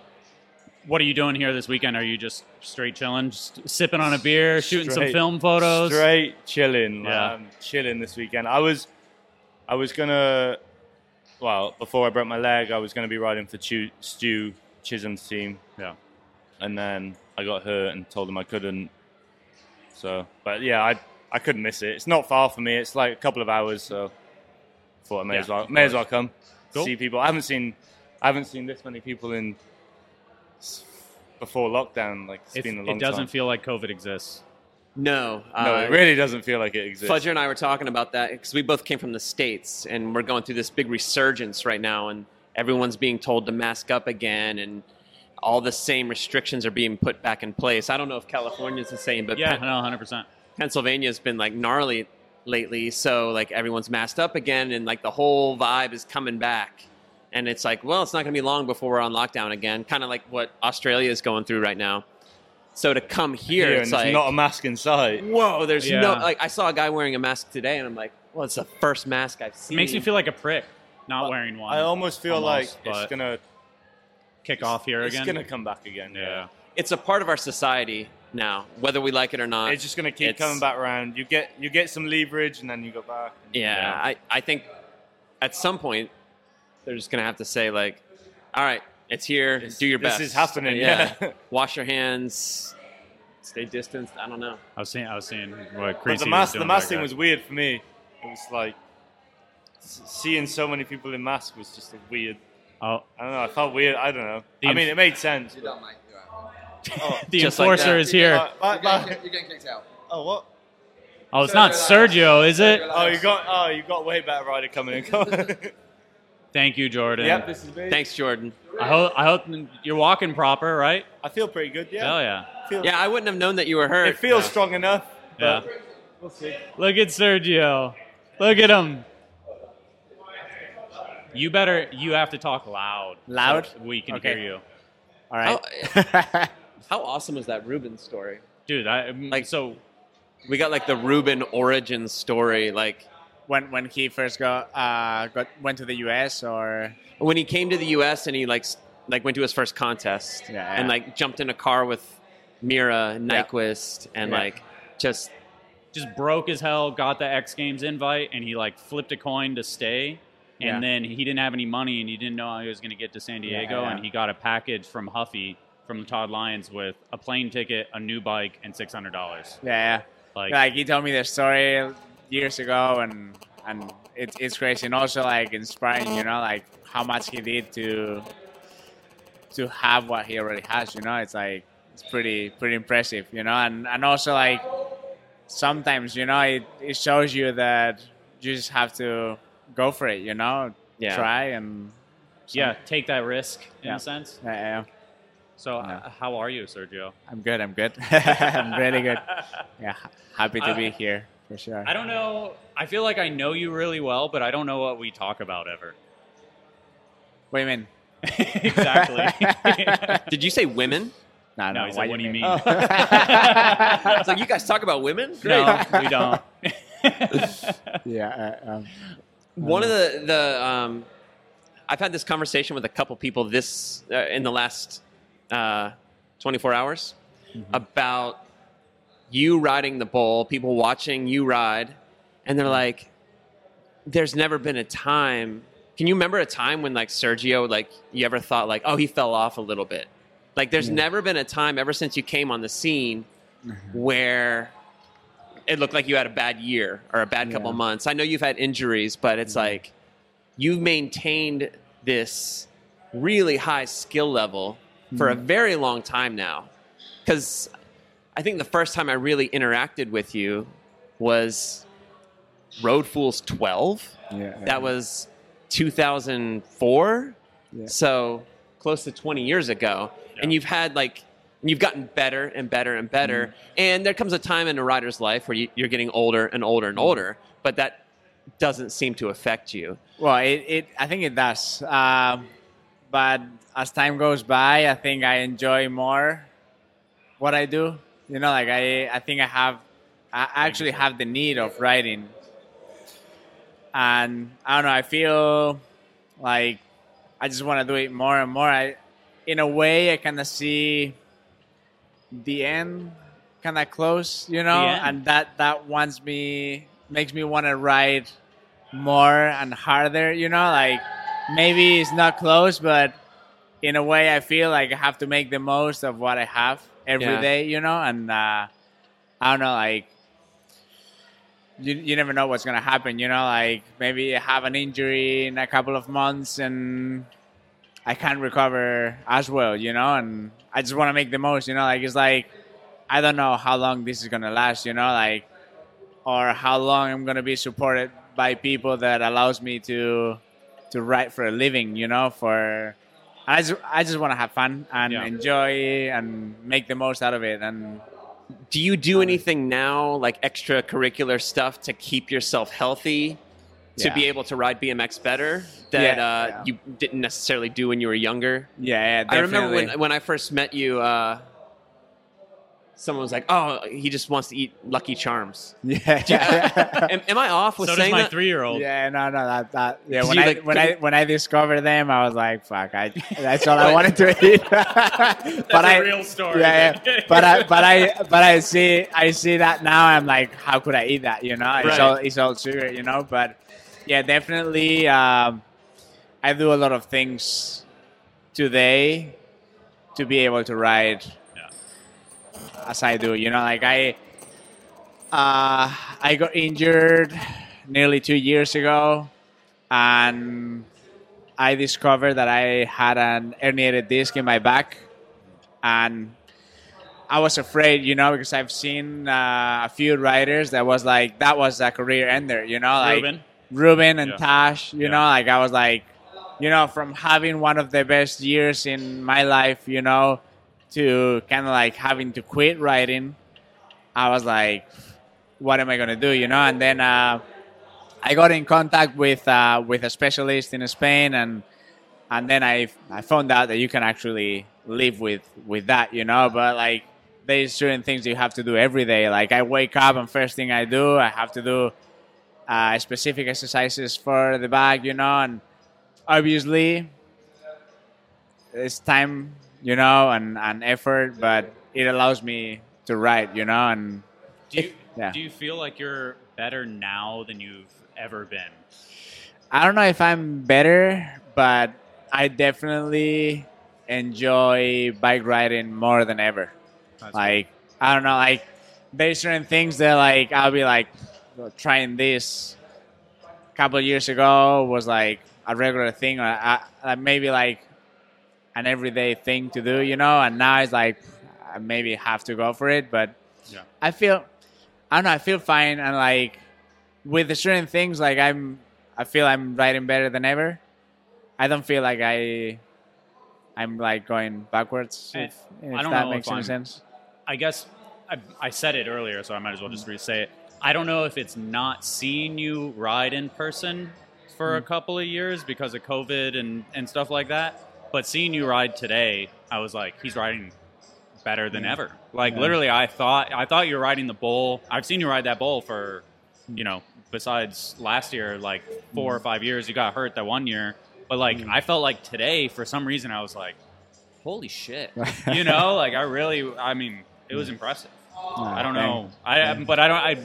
what are you doing here this weekend? Are you just straight chilling, just sipping on a beer, shooting some film photos? Straight chilling. Yeah. I'm chilling this weekend. I was, I was gonna, well, before I broke my leg, I was gonna be riding for Stu, Stu Chisholm's team. Yeah. And then I got hurt and told him I couldn't. So, but yeah, I I couldn't miss it. It's not far for me. It's like a couple of hours, so thought I may Yeah, as well may as well come Cool. see people. I haven't seen I haven't seen this many people in before lockdown. Like it's It, been a long it doesn't time. feel like COVID exists. No, no, uh, it really doesn't feel like it exists. Fudger and I were talking about that because we both came from the states, and we're going through this big resurgence right now, and everyone's being told to mask up again, and all the same restrictions are being put back in place. I don't know if California's the same, but Yeah, Pen- no, hundred percent. Pennsylvania's been like gnarly lately, so like everyone's masked up again, and like the whole vibe is coming back. And it's like, well, it's not going to be long before we're on lockdown again, kind of like what Australia is going through right now. So to come here, Here, it's and like, not a mask in sight. whoa, there's Yeah. no like. I saw a guy wearing a mask today, and I'm like, well, it's the first mask I've It seen. makes me feel like a prick not wearing one. I almost feel Almost, like it's gonna kick off here it's again. It's gonna come back again. yeah. it's a part of our society now, whether we like it or not. It's just gonna keep coming back around. You get you get some leverage, and then you go back. Yeah, Yeah. I, I think at some point they're just gonna have to say like, all right, it's here. It's- do your this best. This is happening, yeah. Wash your hands. Stay distanced. I don't know. I was seeing. I was seeing what But the mask, doing the mask back thing there. was weird for me. It was like seeing so many people in masks was just a weird. Oh, I don't know. I felt weird. I don't know. The I mean, it made sense. You but- don't, mate. You're the Just like enforcer that. is here. Uh, right. but- You're, getting, you're getting kicked out. oh what? Oh, it's not Sergio, is it? Oh, you got oh you got way better rider coming in. Thank you, Jordan. yep, this is me. Thanks, Jordan. I hope. I hope you're walking proper, right? I feel pretty good. Yeah. Hell yeah. Feel, Yeah, I wouldn't have known that you were hurt. It feels Yeah. strong enough. Yeah. We'll see. Look at Sergio. Look at him. You better. You have to talk loud. Loud? so we can Okay. hear you, All right. How, how awesome is that Ruben story? dude. I Like- like so. We got like the Ruben origin story. Like when when he first got uh got went to the U.S. or when he came to the U.S. and he like like went to his first contest Yeah, and like jumped in a car with Mirra and Yeah. Nyquist and Yeah. like just just broke as hell, got the X Games invite, and he like flipped a coin to stay. And Yeah. then he didn't have any money, and he didn't know how he was going to get to San Yeah, Diego. yeah. And he got a package from Huffy from Todd Lyons with a plane ticket, a new bike, and six hundred dollars. yeah, Like, like he told me the story years ago, and and it, it's crazy and also like inspiring. You know, like how much he did to to have what he already has. You know, it's like it's pretty pretty impressive. You know, and and also like sometimes you know it, it shows you that you just have to go for it. You know, Yeah. try and yeah, take that risk in Yeah. a sense. Yeah, yeah, So, uh, how are you, Sergio? I'm good. I'm good. I'm really good. Yeah, happy to I- be here for sure. I don't know. I feel like I know you really well, but I don't know what we talk about ever. What do you exactly. Did you say women? No, No, no. he said, what do you mean? Oh. I was like, you guys talk about women? Great. no, we don't. yeah. Uh, um, One of the the um, I've had this conversation with a couple people this uh, in the last uh, 24 hours about you riding the bull, people watching you ride, and they're like, "There's never been a time." Can you remember a time when like Sergio, like you ever thought like, "Oh, he fell off a little bit"? Like, there's never been a time ever since you came on the scene mm-hmm. where it looked like you had a bad year or a bad couple months. I know you've had injuries, but it's mm-hmm. like you've maintained this really high skill level for a mm-hmm. very long time now. Because I think the first time I really interacted with you was Road Fools 12. yeah. That was 2004. Yeah. So close to 20 years ago. Yeah. And you've had like, you've gotten better and better and better. Mm-hmm. And there comes a time in a rider's life where you, you're getting older and older Mm-hmm. and older, but that doesn't seem to affect you. Well, it, it I think it does. Um, but as time goes by, I think I enjoy more what I do. You know, like I, I think I have, I actually have the need of riding. And I don't know, I feel like I just want to do it more and more. I, in a way, I kind of see the end kind of close, you know, and that, that wants me, makes me want to write more and harder, you know, like maybe it's not close, but in a way I feel like I have to make the most of what I have every day, Yeah. you know, and uh, I don't know, like you, you never know what's gonna happen, you know, like maybe I have an injury in a couple of months and I can't recover as well, you know, and I just want to make the most, you know, like it's like I don't know how long this is gonna last, you know, like or how long I'm gonna be supported by people that allows me to to write for a living, you know, for I just I just want to have fun and Yeah. enjoy and make the most out of it and Do you do anything now, like extracurricular stuff, to keep yourself healthy, to Yeah. be able to ride BMX better that Yeah, uh, yeah. you didn't necessarily do when you were younger? yeah, yeah I remember when when I first met you. Uh, someone was like, "Oh, he just wants to eat Lucky Charms." yeah. am, am I off with so does saying my that? three-year-old. Yeah, no, no, that, that yeah. When I like, when I couldn't- when I discovered them, I was like, "Fuck!" I that's all I wanted to eat. but I, real story. Yeah, yeah. but I but I but I see I see that now. I'm like, how could I eat that? You know, it's Right. all it's all sugar. You know, but yeah, definitely. Um, I do a lot of things today to be able to ride Yeah. As I do. You know, like I uh, I got injured nearly two years ago, and I discovered that I had an herniated disc in my back, and I was afraid, you know, because I've seen uh, a few riders that was like that was a career ender, you know, like Ruben. Ruben and Yeah. Tash, you Yeah. know, like I was like, you know, from having one of the best years in my life, you know, to kind of like having to quit riding, I was like, what am I gonna do, you know? And then uh, I got in contact with uh, with a specialist in Spain, and and then I I found out that you can actually live with with that, you know. But like, there's certain things you have to do every day. Like I wake up and first thing I do, I have to do uh, specific exercises for the back, you know, and obviously it's time, you know, and, and effort, but it allows me to ride, you know, and Do you, Yeah. do you feel like you're better now than you've ever been? I don't know if I'm better, but I definitely enjoy bike riding more than ever. That's like I don't know, like there's certain things that like I'll be like trying this a couple of years ago was like a regular thing, or I, I, maybe like an everyday thing to do, you know. And now it's like I maybe have to go for it, but Yeah. I feel I don't know, I feel fine, and like with the certain things, like I'm I feel I'm riding better than ever. I don't feel like I I'm like going backwards. If, eh, if I don't that know makes if any I'm- sense. I guess I, I said it earlier, so I might as well just mm. re-say it. I don't know if it's not seeing you ride in person for a mm. couple of years because of COVID and, and stuff like that, but seeing you ride today, I was like, he's riding better than ever. Like Yeah. literally, I thought I thought you were riding the bull. I've seen you ride that bull for, you know, besides last year, like four or mm. five years. You got hurt that one year, but like mm. I felt like today, for some reason, I was like, holy shit, you know, like I really, I mean, it was mm. impressive. I don't know. I but I don't. I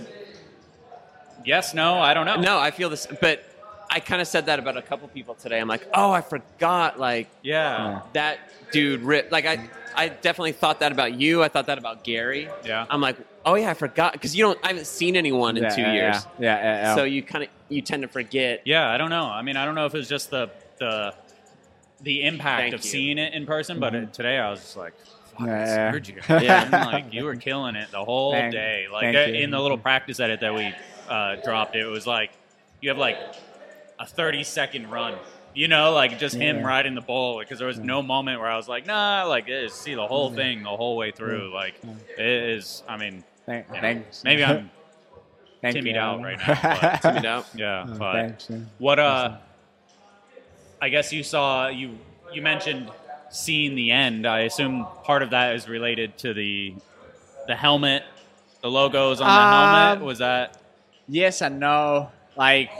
yes, no, I don't know. No, I feel this, but I kind of said that about a couple people today. I'm like, oh, I forgot, like Yeah, that dude ripped. Like I, I definitely thought that about you. I thought that about Gary. yeah. I'm like, oh yeah, I forgot because you don't. I haven't seen anyone in Yeah, two yeah, years, Yeah, yeah, yeah, yeah. so you kind of you tend to forget. Yeah, I don't know. I mean, I don't know if it's just the the the impact Thank of you. seeing it in person, but it, today I was just like, fuck, Yeah, I yeah. screwed you. Yeah. I'm like you were killing it the whole Thank- day. Like thank you. in the little practice edit that we uh, dropped, it was like you have like a 30 second run. You know, like just him riding the bull because there was no moment where I was like, nah, like eh, see the whole thing the whole way through. Like it is. I mean, Thank- you know, thanks. maybe I'm Thank timid you. out right now. But, You know? yeah, Oh, but thanks, yeah. what uh I guess you saw you you mentioned seeing the end. I assume part of that is related to the the helmet, the logos on the Um, helmet. Was that yes and no. Like,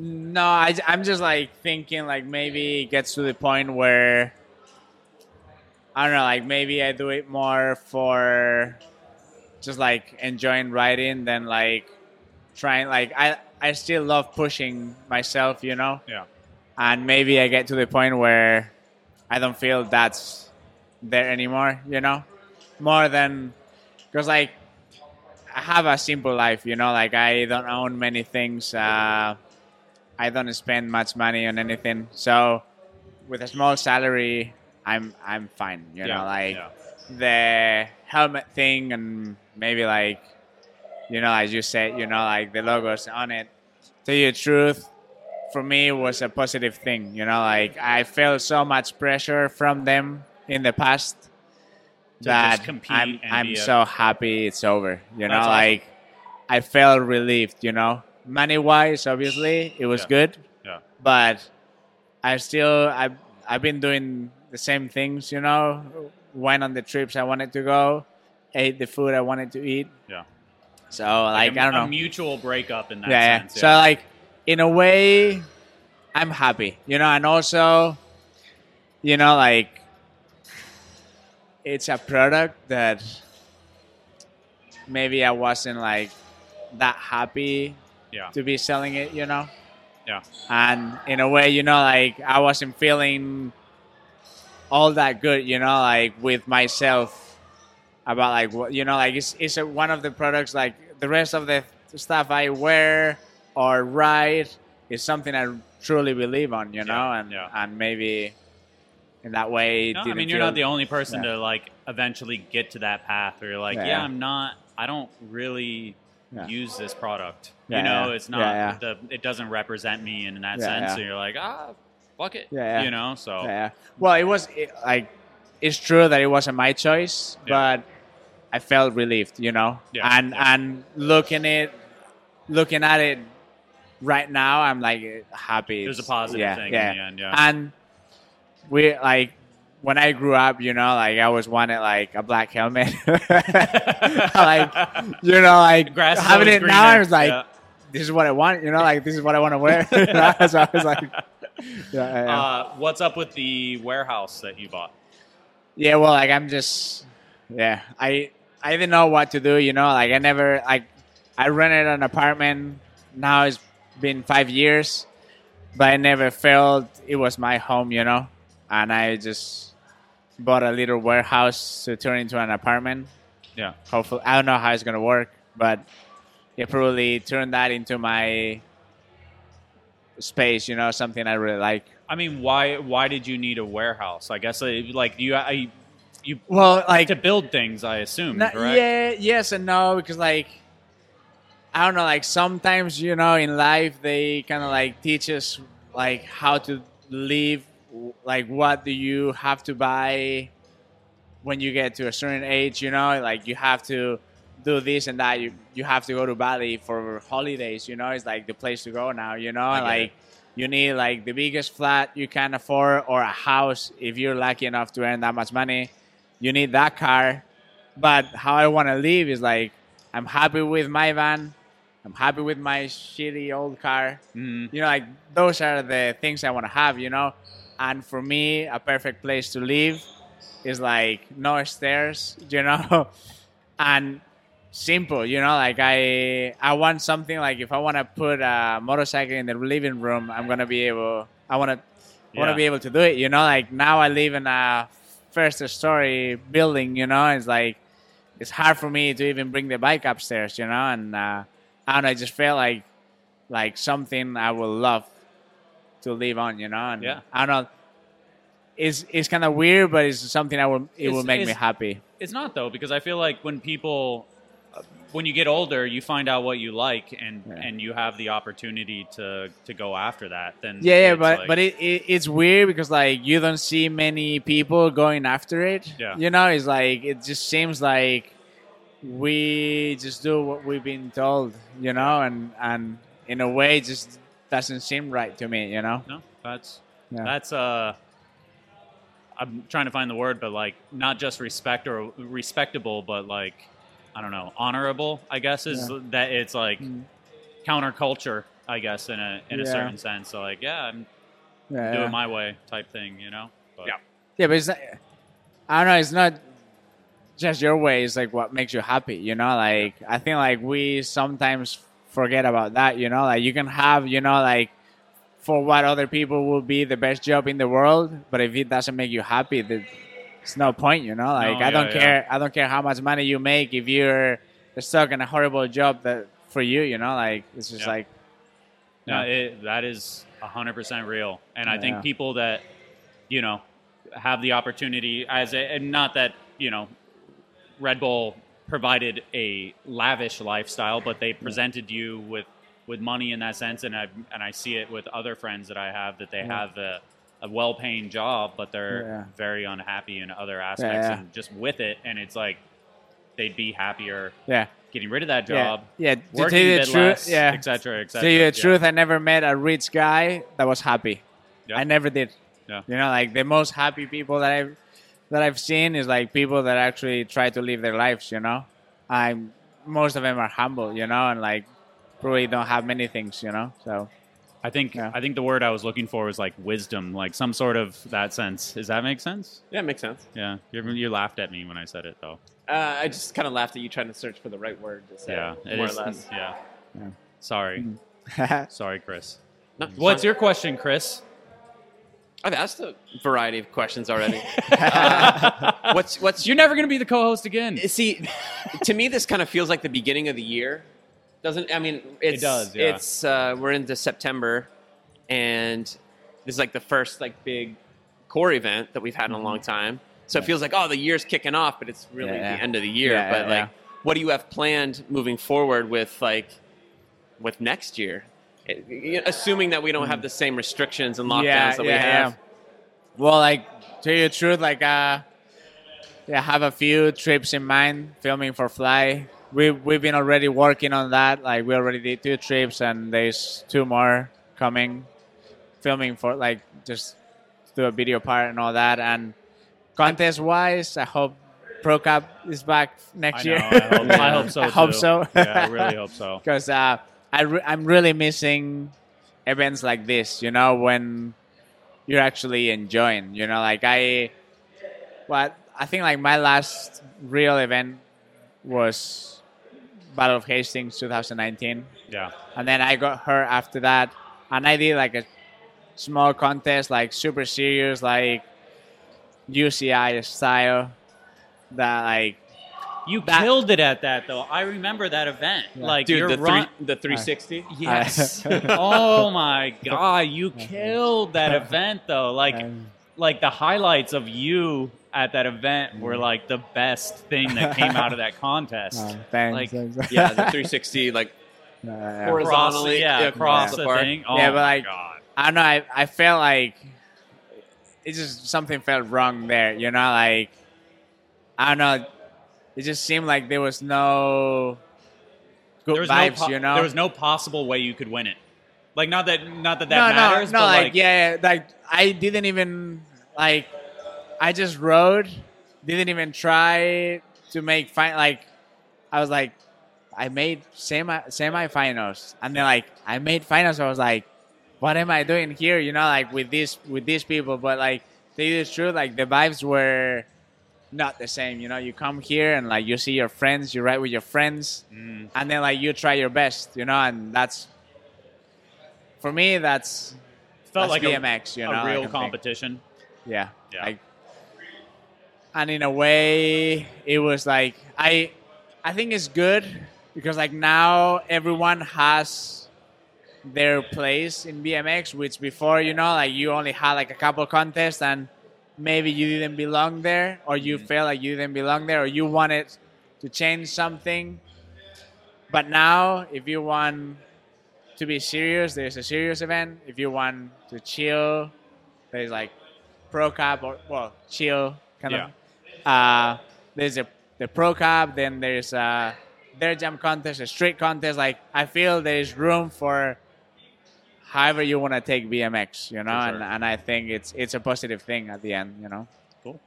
no, I, I'm just like thinking like maybe it gets to the point where I don't know, like maybe I do it more for just like enjoying riding than like trying. Like, I I still love pushing myself, you know. yeah. and maybe I get to the point where I don't feel that's there anymore, you know, more than because like I have a simple life, you know, like I don't own many things, uh, I don't spend much money on anything, so with a small salary, I'm I'm fine, you yeah, know, like yeah. the helmet thing and maybe like you know as you said you know like the logos on it tell you the truth for me it was a positive thing you know like i felt so much pressure from them in the past To that i'm, I'm so happy it's over you know That's awesome. like i felt relieved you know money wise obviously it was Yeah. good Yeah. but I still I've I've been doing the same things, you know. Went on the trips I wanted to go, ate the food I wanted to eat. Yeah. So like, a, I don't a know. mutual breakup in that yeah, yeah. So like, in a way, I'm happy, you know, and also, you know, like, it's a product that maybe I wasn't like that happy yeah, to be selling it, you know yeah, and in a way you know like i wasn't feeling all that good you know like with myself about like what you know like it's, it's a, one of the products like the rest of the stuff i wear or ride is something i truly believe on you know Yeah, and yeah. and maybe in that way No, I mean, you're feel- not the only person Yeah. to like eventually get to that path where you're like, Yeah. I'm not. I don't really use this product. Yeah, you know, yeah. it's not. Yeah. The, it doesn't represent me in that sense. So you're like, ah, fuck it. Yeah. You know, so Yeah. Well, it was it, like it's true that it wasn't my choice, but I felt relieved, you know. Yeah, And and looking it, looking at it right now, I'm like happy. It was a positive thing in the end, yeah. And we like when I grew up, you know, like I always wanted like a black helmet, like you know, like Grass having it now, I was like. Yeah. This is what I want, you know. Like this is what I want to wear. So I was like, yeah, yeah, yeah. Uh, what's up with the warehouse that you bought? Yeah, well, like I'm just, yeah, I I didn't know what to do, you know. Like I never, like I rented an apartment. Now it's been five years, but I never felt it was my home, you know. And I just bought a little warehouse to turn into an apartment. Yeah. Hopefully, I don't know how it's gonna work, but it probably turn that into my space, you know, something I really like. I mean, why why did you need a warehouse? I guess uh, like you I, you Well, like to build things. I assume, Not- correct? Yeah, yes and no because like I don't know, like sometimes you know in life they kind of like teach us like how to live, like what do you have to buy when you get to a certain age. You know, like you have to do this and that. You you have to go to Bali for holidays. You know, it's like the place to go now. You know, like you need like the biggest flat you can afford or a house if you're lucky enough to earn that much money. You need that car. But how I want to live is like I'm happy with my van. I'm happy with my shitty old car. Mhm. You know, like those are the things I want to have. You know, and for me, a perfect place to live is like no stairs. You know, and simple. You know, like I I want something like if I want to put a motorcycle in the living room, I'm gonna be able. I want to. I want to be able to do it. You know, like now I live in a first story building. You know, it's like it's hard for me to even bring the bike upstairs. You know, and uh, I don't know. I just felt like like something I would love to live on. You know, and Yeah. I don't know. It's it's kind of weird, but it's something I will. It It's- will make me happy. It's not though because I feel like when people, when you get older, you find out what you like and Yeah. and you have the opportunity to to go after that. Then Yeah, yeah, but like- but it, it it's weird because like you don't see many people going after it. Yeah. You know, it's like it just seems like we just do what we've been told, you know, and and in a way it just doesn't seem right to me, you know. no, that's Yeah. that's uh. I'm trying to find the word, but like not just respect or respectable, but like I don't know, honorable. I guess is Yeah. that it's like Mm. counterculture. I guess in a in a certain sense. So like, yeah, I'm Yeah. do it my way type thing, you know. But, Yeah. Yeah, but it's not, I don't know. It's not just your way. It's like what makes you happy. You know, like I think like we sometimes forget about that. You know, like you can have you know like for what other people will be the best job in the world, but if it doesn't make you happy, then it's no point. You know, like No, I don't yeah, yeah. care. I don't care how much money you make if you're stuck in a horrible job that for you. You know, like it's just Yeah. like No, Yeah. it, that is hundred percent real, and I Yeah. think people that you know have the opportunity as a, and not that you know Red Bull provided a lavish lifestyle, but they presented you with with money in that sense, and I and I see it with other friends that I have that they Yeah. have a, a well paying job, but they're Yeah. very unhappy in other aspects, yeah. and just with it, and it's like they'd be happier yeah, getting rid of that yeah, job. yeah. To tell Working you the truth, less, yeah, et cetera, et To cetera. tell you the Yeah. truth, I never met a rich guy that was happy. Yeah. I never did. Yeah. You know, like the most happy people that I've that I've seen is like people that actually try to live their lives. You know, I'm most of them are humble. You know, and like probably don't have many things. You know, so I think Yeah. I think the word I was looking for was like wisdom, like some sort of that sense. Does that make sense? Yeah, it makes sense. Yeah, you, you laughed at me when I said it, though. Uh, I just kind of laughed at you trying to search for the right word to say. Yeah, it more is- or less. Yeah. Yeah. Sorry, sorry, Chris. No, What's your question, Chris? I've asked a variety of questions already. Uh, what's what's You're never going to be the co-host again. See, to me, this kind of feels like the beginning of the year. Doesn't I mean it's, does, yeah. It's uh, we're into September, and this is like the first like big core event that we've had in a long time. So it feels like oh the year's kicking off, but it's really Mm-hmm. Yeah, yeah. the end of the year. Yeah, but yeah, like, what do you have planned moving forward with like with next year? Assuming that we don't have the same restrictions and lockdowns yeah, that we yeah, have. yeah. Well, like to tell you the truth, like uh, yeah, I have a few trips in mind filming for Fly. We we've been already working on that. Like we already did two trips, and there's two more coming. Filming for like just do a video part and all that. And contest wise, I hope Pro Cup is back next I know. year. I hope, I hope so. I hope so. yeah, I really hope so. because uh, I re- I'm really missing events like this. You know, when you're actually enjoying. You know, like I, what I think like my last real event was Battle of Hastings 2019, Yeah, and then I got hurt after that, and I did like a small contest, like super serious, like UCI style. That like you That- killed it at that though. I remember that event. Like Dude, your the run. three, the 360. Yes. oh my god, you killed that event though. Like um, like the highlights of you at that event were like the best thing that came out of that contest. uh, thanks, Like, thanks. Yeah, the 360 like Yeah, yeah. Horizontally, Across, yeah, yeah, across across the the park. thing. Oh Yeah, but like- god. I don't know. I, I felt like it just something felt wrong there. You know, like I don't know. It just seemed like there was no good There was vibes. no po- you know, there was no possible way you could win it. Like not that not that that no, matters, no, no. but Like, like, yeah, yeah, like I didn't even like. I just rode. Didn't even try to make fine. Like I was like, I made semi semifinals, and then like I made finals. I was like, what am I doing here? You know, like with these with these people. But like, to tell you the truth, like the vibes were not the same. You know, you come here and like you see your friends, you ride with your friends, Mm. and then like you try your best. You know, and that's for me. That's felt that's like a- BMX. you a, know, real like, I'm competition. yeah. Yeah. Like, and in a way, it was like I, I think it's good because like now everyone has their place in BMX, which before you know like you only had like a couple contests and maybe you didn't belong there or you mm-hmm. felt like you didn't belong there or you wanted to change something. But now, if you want to be serious, there's a serious event. If you want to chill, there's like pro cup or well chill kind of. Uh, there's a the pro cup. Then there's a their jam contest, a street contest. Like I feel there's room for however you want to take BMX, you know, sure. and, and I think it's it's a positive thing at the end, you know. Cool.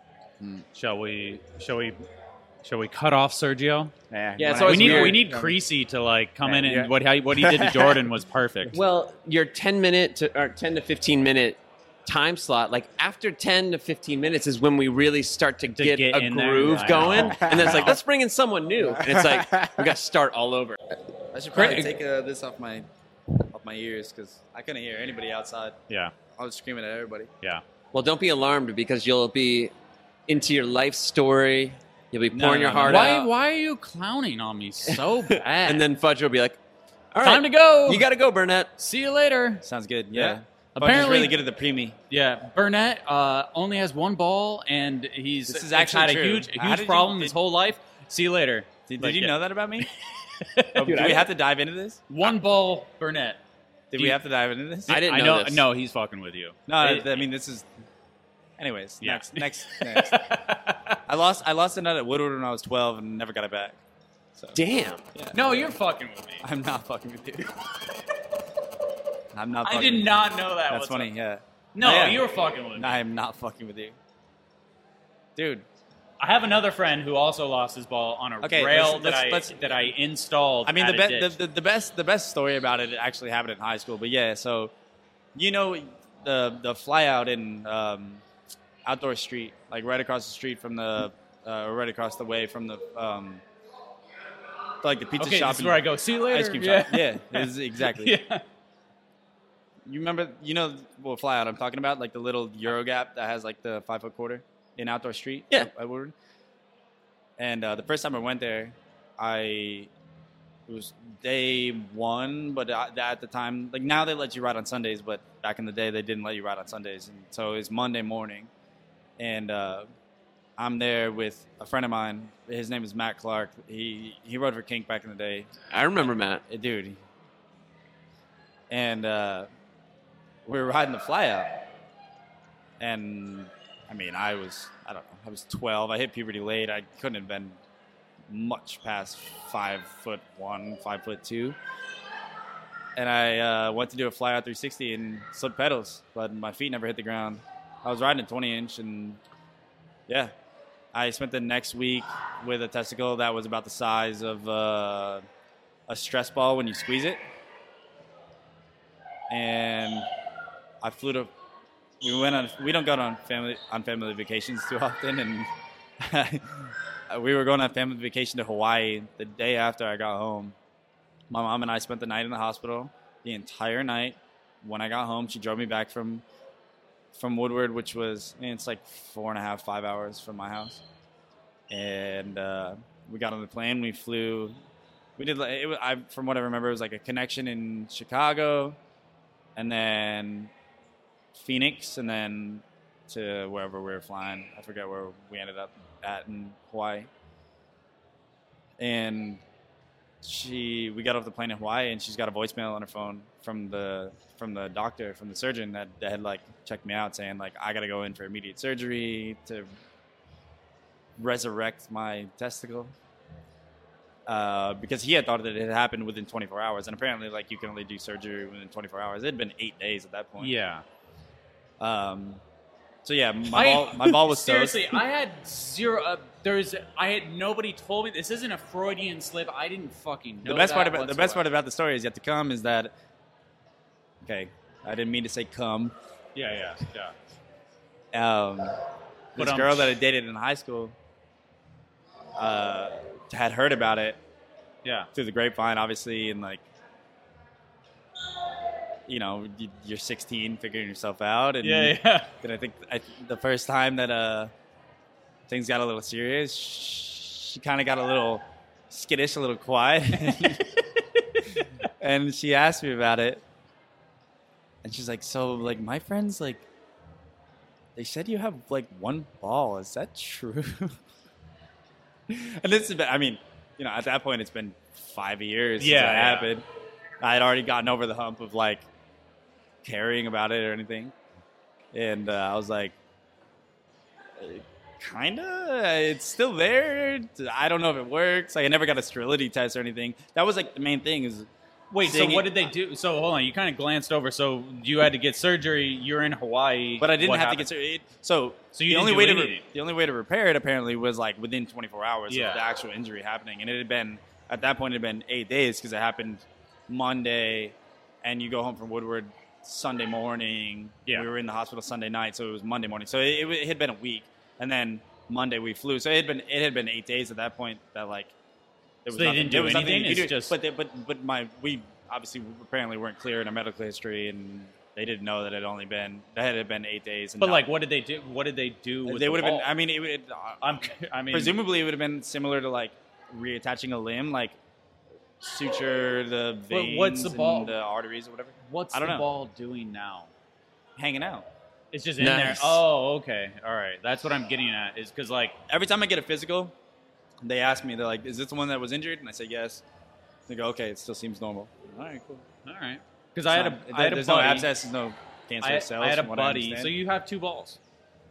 Shall we? Shall we? Shall we cut off Sergio? Yeah, Yeah, it's We need weird. we need Creasy to like come Yeah, in and yeah. what how, what he did to Jordan was perfect. Well, your 10 minute to, or 10 to 15 minute time slot, like after 10 to 15 minutes is when we really start to, get, get a in there. groove I going. And then it's like, let's bring in someone new. And it's like, we got to start all over. I should probably Great. take uh, this off my off my ears because I couldn't hear anybody outside. yeah, I was screaming at everybody. yeah. Well, don't be alarmed because you'll be into your life story. You'll be pouring no, your no. heart Why out. why are you clowning on me so bad? And then Fudge will be like, all right, time to go. you got to go, Burnett. See you later. Sounds good. Yeah. Yeah. Apparently, Apparently- really good at the preemie. Yeah, Burnett uh, only has one ball, and he's This is actually had a huge a huge did you- problem did- his whole life. See you later. Did, Like, you yeah. know that about me? Oh, Dude, do I- we have to dive into this? One ball, Burnett. Did Do we you- have to dive into this? I didn't I know know. this. No, he's fucking with you. No, It- I mean this is. Anyways, Yeah. next, next, next. I lost. I lost a nut at Woodward when I was 12 and never got it back. So Damn. yeah. no, you're fucking with me. I'm not fucking with you. I'm not. I did with you. not know that. That's funny. up. Yeah. No, Yeah. you were fucking with me. I am not fucking with you, dude. I have another friend who also lost his ball on a Okay, rail let's- that let's- I let's- that I installed. I mean, the, be- the, the the best the best story about it actually happened in high school. But yeah, so you know the the flyout in um, outdoor street, like right across the street from the uh, right across the way from the um, like the pizza okay, shop this is where I go. See you later. ice cream yeah. shop. Yeah, exactly. yeah. You remember, you know what flyout I'm talking about, like the little Euro gap that has like the five foot quarter in outdoor street. Yeah. at Woodward. And uh, the first time I went there, I it was day one, but at at the time, like now they let you ride on Sundays, but back in the day they didn't let you ride on Sundays, and so it's Monday morning, and uh, I'm there with a friend of mine. His name is Matt Clark. He he rode for Kink back in the day. I remember Matt. Dude. And uh, we were riding the flyout, and I mean, I was I don't know, I was 12. I hit puberty late. I couldn't have been much past five foot one, five foot two. And I uh, went to do a flyout 360 and slipped pedals, but my feet never hit the ground. I was riding a 20 inch, and yeah, I spent the next week with a testicle that was about the size of uh, a stress ball when you squeeze it. And I flew to. We went on. We don't go on family on family vacations too often, and we were going on family vacation to Hawaii the day after I got home. My mom and I spent the night in the hospital the entire night. When I got home, she drove me back from from Woodward, which was it's like four and a half, five hours from my house. And uh, we got on the plane. We flew. We did. It was, I, from what I remember, it was like a connection in Chicago, and then Phoenix, and then to wherever we were flying. I forget where we ended up at in Hawaii. And she we got off the plane in Hawaii, and she's got a voicemail on her phone from the from the doctor, from the surgeon that, that had like checked me out, saying like I got to go in for immediate surgery to resurrect my testicle. Uh, because he had thought that it had happened within 24 hours, and apparently, like you can only do surgery within 24 hours. It had been eight days at that point. Yeah. Um, so yeah, my I- ball, my ball was so seriously. I had zero. Uh, there's. I had nobody told me this isn't a Freudian slip. I didn't fucking know. the best part about the best part about the story is yet to come is that. Okay, I didn't mean to say come. Yeah, yeah, yeah. Um, But, this um, girl that I dated in high school uh, had heard about it Yeah. through the grapevine, obviously, and like, you know, you- you're 16, figuring yourself out, and Yeah, yeah. And I think I, the first time that uh, things got a little serious, she kind of got a little skittish, a little quiet, and she asked me about it, and she's like, "So, like, my friends, like, they said you have like one ball. Is that true?" and this is, I mean, you know, at that point, it's been five years since Yeah, that yeah. happened. I had already gotten over the hump of like caring about it or anything. And uh, I was like, kind of. It's still there. I don't know if it works. Like, I never got a sterility test or anything. That was like the main thing. Is Wait, so what did they do? So hold on, you kind of glanced over. So you had to get surgery. You're in Hawaii, But I didn't What have happened? to get surgery. So, So you the only way to re- the only way to repair it apparently was like within 24 hours Yeah. of the actual injury happening, and it had been at that point it had been eight days because it happened Monday, and you go home from Woodward Sunday morning. Yeah. we were in the hospital Sunday night, so it was Monday morning. So it, it, it had been a week, and then Monday we flew. So it had been it had been eight days at that point. That like there So they nothing- didn't there do was nothing anything? do. just- but they, but but my we obviously apparently weren't clear in our medical history and. They didn't know that it had only been that had been eight days. And But not- like, what did they do? What did they do? With they the would have been. I mean, it would. Uh, I'm. I mean, presumably, it would have been similar to like reattaching a limb, like suture the veins, what's the ball- and the arteries, or whatever. What's I don't the know. ball doing now? Hanging out. It's just in there. Oh, okay, all right. That's what I'm getting at. Is because like, Every time I get a physical, they ask me, they're like, "Is this the one that was injured?" And I say, "Yes." They go, "Okay, it still seems normal." All right, cool. all right, because I had a, It's not- had a there's buddy. no abscess, there's no cancerous I, cells. I had a from what I buddy. understand. So you have two balls.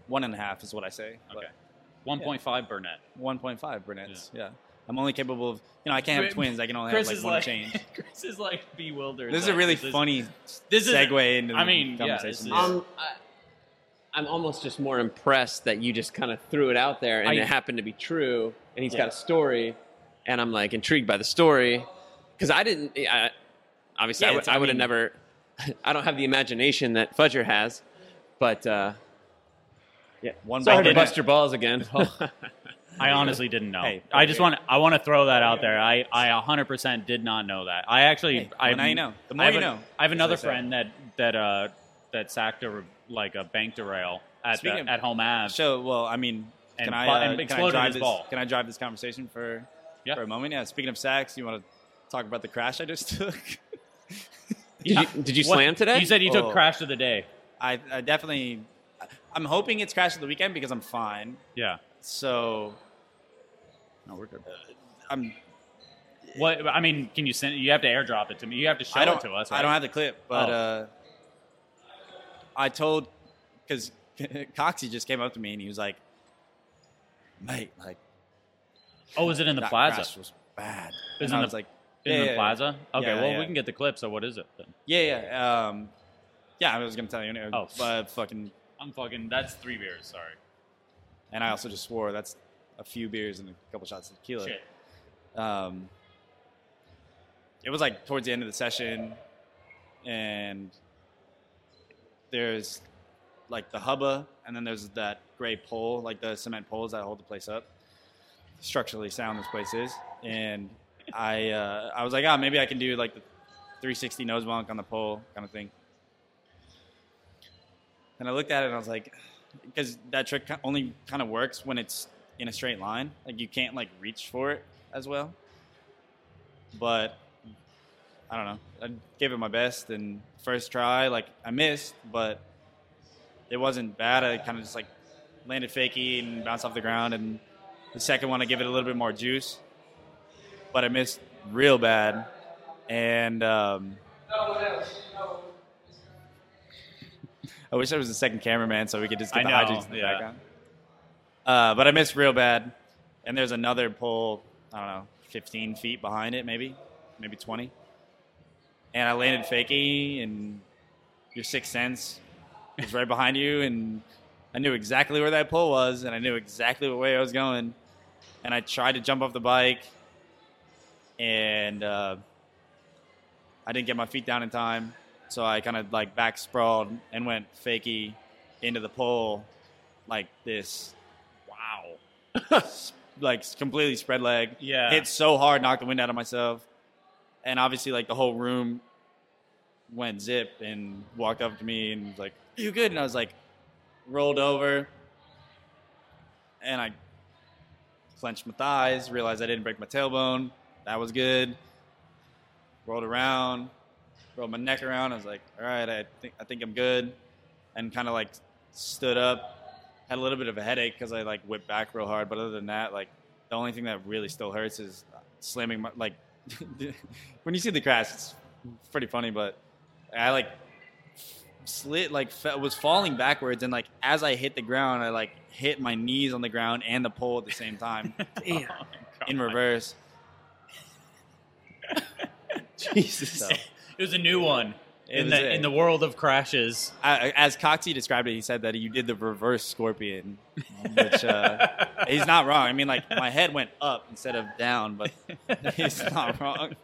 one and a half is what I say. Okay, 1.5 Burnett. One point five brunettes. Yeah. I'm only capable of. You know, I can't have twins. I can only Chris have like one like, change. Chris is like bewildered. This is a really this funny this is- segue into the I mean, yeah, conversation. this is- Um, I, I'm almost just more impressed that you just kind of threw it out there and I- it happened to be true, and he's Yeah. got a story, and I'm like intrigued by the story because I didn't. I, obviously, Yeah, I would, it's- I I would have never. I don't have the imagination that Fudger has, but uh, yeah. One Sorry ball to bust your balls again. I honestly didn't know. Hey, I just want I want to throw that out there. I I 100% did not know that. I actually Hey, I well, now you know. The more I you a- know, I have another friend that that uh that sacked a like a bank derail at the, of- at home Ave. So, well, I mean, And can I, uh, and can I drive his this? ball. Can I drive this conversation for Yeah. for a moment? Yeah. Speaking of sacks, you want to talk about the crash I just took? Did you, did you What- slam today? You said you took Oh. crash of the day. I, I definitely. I'm hoping it's crash of the weekend because I'm fine. Yeah. So No, we're good. I'm. What I mean, can you send? You have to airdrop it to me. You have to show I don't. it to us. I don't have the clip, but Oh. uh, I told because Coxie just came up to me and he was like, "Mate, like Oh, is it in the plaza? was bad." Is and I the- was like, In yeah, the yeah, plaza? Okay, Yeah, well, we can get the clip. So what is it then? Yeah, yeah. Um, yeah, I was gonna tell you anyway. Oh. but fucking, I'm fucking. That's three beers. Sorry. And I also just swore that's a few beers and a couple shots of tequila. Shit. Um, it was like towards the end of the session, and there's like the hubba, and then there's that gray pole, like the cement poles that hold the place up. Structurally sound this place is, and I uh, I was like, ah, maybe I can do like the 360 nose bunk on the pole kind of thing. And I looked at it and I was like, because that trick only kind of works when it's in a straight line. Like you can't like reach for it as well. But I don't know. I gave it my best and first try, like I missed, but it wasn't bad. I kind of just like landed fakey and bounced off the ground. And the second one, I gave it a little bit more juice. but I missed real bad, and um, I wish I was the second cameraman so we could just get I the know, hijinks in the yeah. background. Uh, but I missed real bad, and there's another pole. I don't know, 15 feet behind it, maybe, maybe 20. And I landed fakey, and your sixth sense was right behind you, and I knew exactly where that pole was, and I knew exactly what way I was going. And I tried to jump off the bike, and uh, I didn't get my feet down in time, so I kind of like back sprawled and went fakey into the pole like this. Wow. like completely spread leg. Yeah. Hit so hard, knocked the wind out of myself. And obviously, like the whole room went zip and walked up to me and was like, You good? And I was like, rolled over. And I clenched my thighs, realized I didn't break my tailbone. That was good. Rolled around, rolled my neck around. I was like, all right, I think I think I'm good. And kind of like stood up. Had a little bit of a headache because I like whipped back real hard. But other than that, like the only thing that really still hurts is uh, slamming my like when you see the crash, it's pretty funny. But I like slid like was falling backwards and like as I hit the ground, I like hit my knees on the ground and the pole at the same time in reverse. Jesus. So, It was a new one in the in the world of crashes. I, as Coxie described it, he said that you did the reverse scorpion, which uh, he's not wrong. I mean, like my head went up instead of down, but he's not wrong.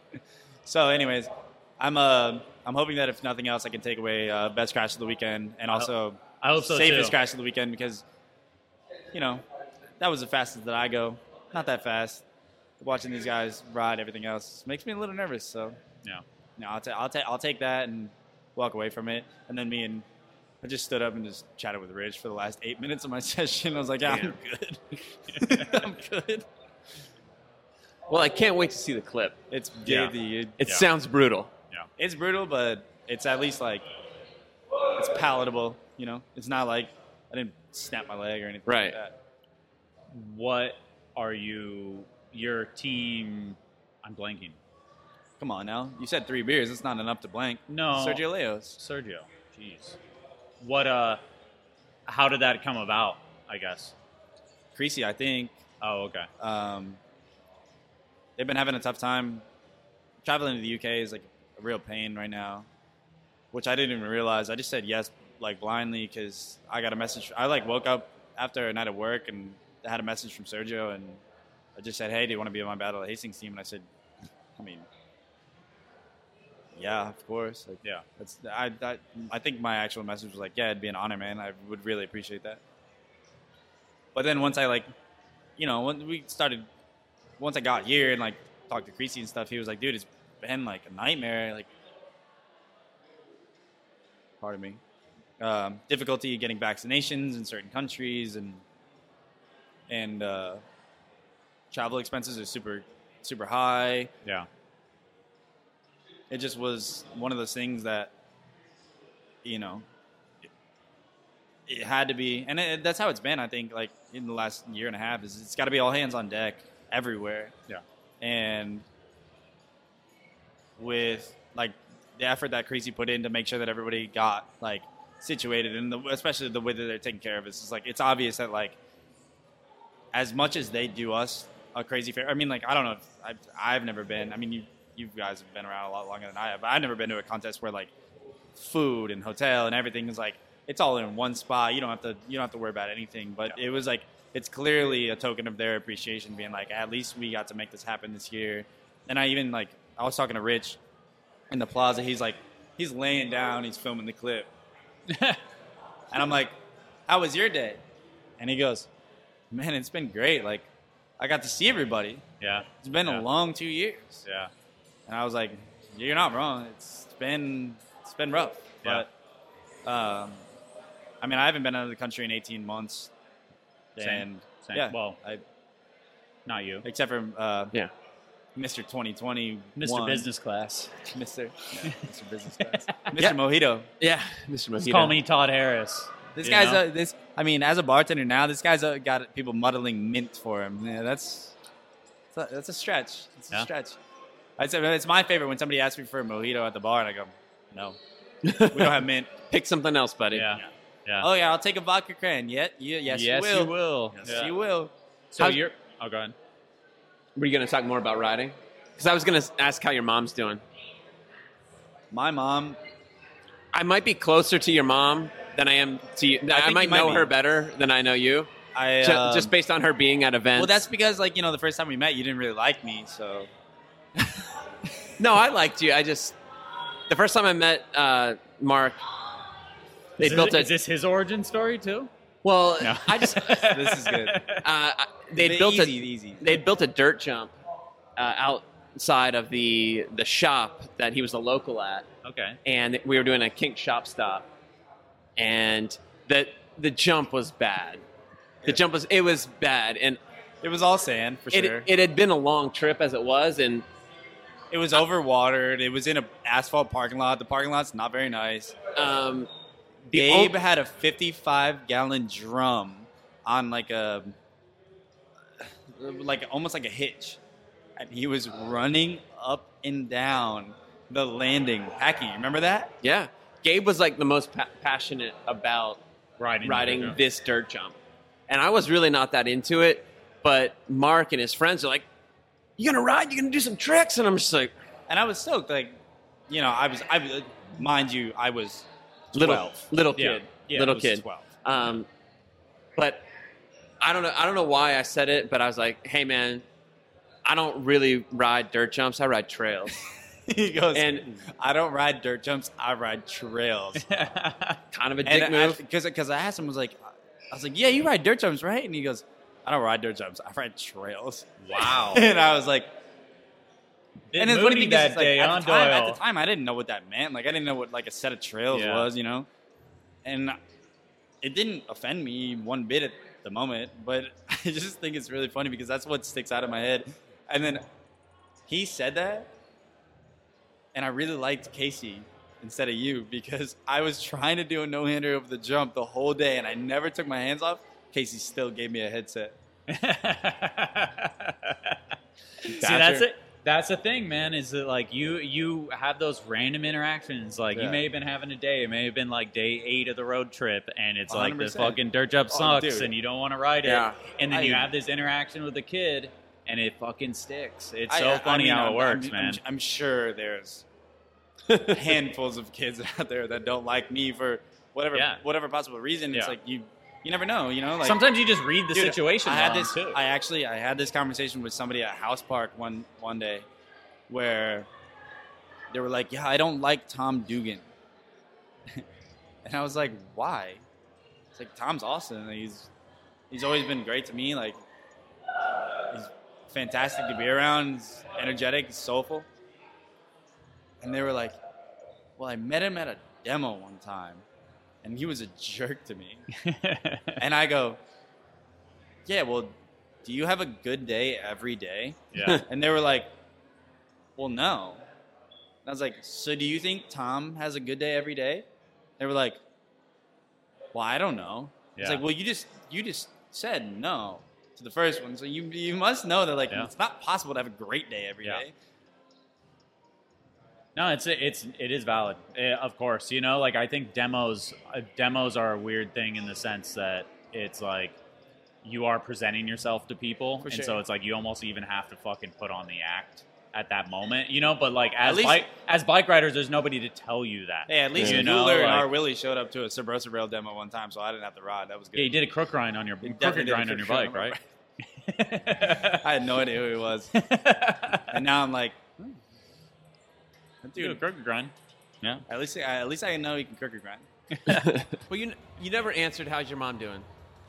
So, anyways, I'm uh, I'm hoping that if nothing else, I can take away uh, best crash of the weekend and also I hope so safest too. crash of the weekend because you know that was the fastest that I go. Not that fast. Watching these guys ride everything else makes me a little nervous. So Yeah. No, I'll, ta- I'll, ta- I'll take that and walk away from it. And then me and I just stood up and just chatted with Rich for the last eight minutes of my session. I was like, yeah, I'm good. I'm good. Well, I can't wait to see the clip. It's Yeah. it, It Yeah. sounds brutal. Yeah, it's brutal, but it's at least like it's palatable. You know, it's not like I didn't snap my leg or anything Right. like that. What are you? Your team? I'm blanking. Come on now, you said three beers. It's not enough to blank. No, Sergio Layos. Sergio. Jeez. What? Uh. How did that come about? I guess. Creasy, I think. Oh, okay. Um, they've been having a tough time. Traveling to the UK is like a real pain right now, which I didn't even realize. I just said yes like blindly because I got a message. I like woke up after a night of work and I had a message from Sergio and I just said, "Hey, do you want to be on my Battle of Hastings team?" And I said, "I mean, yeah, of course." Like, Yeah. that's I, I I think my actual message was like, "Yeah, it'd be an honor, man. I would really appreciate that." But then once I like, you know, when we started, once I got here and like talked to Creasy and stuff, he was like, "Dude, it's been like a nightmare. Like, pardon me, um, difficulty getting vaccinations in certain countries and and uh, travel expenses are super super high. Yeah. It just was one of those things that, you know, it, it had to be, and it, that's how it's been. I think like in the last year and a half is it's got to be all hands on deck everywhere. Yeah. and with like the effort that Creasy put in to make sure that everybody got like situated and the, especially the way that they're taking care of us it's like it's obvious that like as much as they do us a crazy fair I mean like I don't know if I've, I've never been I mean you you guys have been around a lot longer than I have but I've never been to a contest where like food and hotel and everything is like it's all in one spot you don't have to you don't have to worry about anything but it was like it's clearly a token of their appreciation being like at least we got to make this happen this year and I even like I was talking to Rich in the plaza. He's like, he's laying down, he's filming the clip. and I'm like, how was your day? And he goes, man, it's been great. Like, I got to see everybody. Yeah. It's been Yeah. a long two years. Yeah. And I was like, you're not wrong. It's been, it's been rough. Yeah. But, um, I mean, I haven't been out of the country in 18 months. Same. And Same. yeah, Well, I, not you, except for, uh, Yeah. Mr. 2020, Mr. Business Class. Mr. Yeah, Mr. Business Class, Mr. Mojito. Yeah, Mr. Just Mojito. call me Todd Harris. This You guy's know? uh, this. I mean, as a bartender now, this guy's uh, got people muddling mint for him. Yeah, that's it's a, that's a stretch. It's a Yeah. stretch. I'd say it's my favorite when somebody asks me for a mojito at the bar, and I go, no, we don't have mint. Pick something else, buddy. Yeah. Yeah. Oh yeah, I'll take a vodka cran. Yet, yeah, yes, yes, you will. you will. Yes, Yeah. you will. So How's- you're. Oh, go ahead. Were you going to talk more about riding? Because I was going to ask how your mom's doing. My mom, I might be closer to your mom than I am to you. I, think you might might know be. her better than I know you, I um, just based on her being at events. well, that's because like you know the first time we met, you didn't really like me, so no, I liked you. I just the first time I met uh, Mark, they Is, built this, a is this his origin story too? well. No. I just uh, this is good. they built easy, a easy. they built a dirt jump uh, outside of the the shop that he was a local at, Okay. and we were doing a kink shop stop, and the the jump was bad. The jump was it was bad, and It was all sand for it sure. it had been a long trip as it was, and It was overwatered. It was in a asphalt parking lot. The parking lot's not very nice. um, Gabe o- had a 55 gallon drum on like a like almost like a hitch, and he was running up and down the landing packing. Remember that? yeah, Gabe was like the most pa- passionate about Riding. riding dirt. this dirt jump, and I was really not that into it. But Mark and his friends are like, "You gonna ride? You gonna do some tricks?" And I'm just like, And I was stoked. Like, you know, I was. I was- mind you, I was 12. "Little, little kid, Yeah, little was kid." 12. Um, but I don't know. I don't know why I said it, but I was like, "Hey, man, I don't really ride dirt jumps. I ride trails." he goes, And- I don't ride dirt jumps. I ride trails. kind of a dick and move. because because I asked him, I was like, I was like, yeah, you ride dirt jumps, right? And he goes, I don't ride dirt jumps. I ride trails. Wow. and I was like, Bit and it's funny because that it's like, day, at, the time, at the time, I didn't know what that meant. Like, I didn't know what like a set of trails Yeah. was, you know. And it didn't offend me one bit at the moment, but I just think it's really funny because that's what sticks out of my head. And then he said that, and I really liked Casey instead of you because I was trying to do a no hander over the jump the whole day, and I never took my hands off. Casey still gave me a headset. See, that's it. That's the thing, man. Is that like you you have those random interactions. Like you Yeah. may have been having a day. It may have been like day eight of the road trip, and it's like 100%. fucking dirt jump Oh, sucks, dude. and you don't want to ride it. Yeah. And then you I- have this interaction with the kid, and it fucking sticks. It's so I- I funny mean, how I'm- it works, I'm, man. I'm, I'm sure there's handfuls of kids out there that don't like me for whatever Yeah. whatever possible reason. It's Yeah. like you you never know, you know. Like Sometimes you just read the Dude, situation I had this. too. I actually I had this conversation with somebody at House Park one one day, where they were like, "Yeah, I don't like Tom Dugan," and I was like, "Why?" It's like Tom's awesome. He's he's always been great to me. Like he's fantastic to be around. He's energetic, he's soulful. And they were like, "Well, I met him at a demo one time." And he was a jerk to me. And I go, yeah, well, do you have a good day every day? yeah. And they were like, well, no. And I was like, so do you think Tom has a good day every day? They were like, well, I don't know. It's like, well, you just you just said no to the first one, so you you must know that like Yeah. it's not possible to have a great day every day. Yeah. No, it's it's it is valid. Eh, of course, you know, like I think demos uh, demos are a weird thing in the sense that it's like you are presenting yourself to people, For and sure. so it's like you almost even have to fucking put on the act at that moment, you know. But like as least- bike as bike riders, there's nobody to tell you that. Hey, at least you Mueller know, and like- our Willie showed up to a Subrosa Rail demo one time, so I didn't have to ride. That was good. yeah, you did a crook grind on your He crooked definitely did a grind on your bike, grind on my right? I had no idea who he was. and now I'm like. Dude, dude, crooked grind. Yeah. at least I, at least I know he can crooked grind. well, you you never answered. How's your mom doing?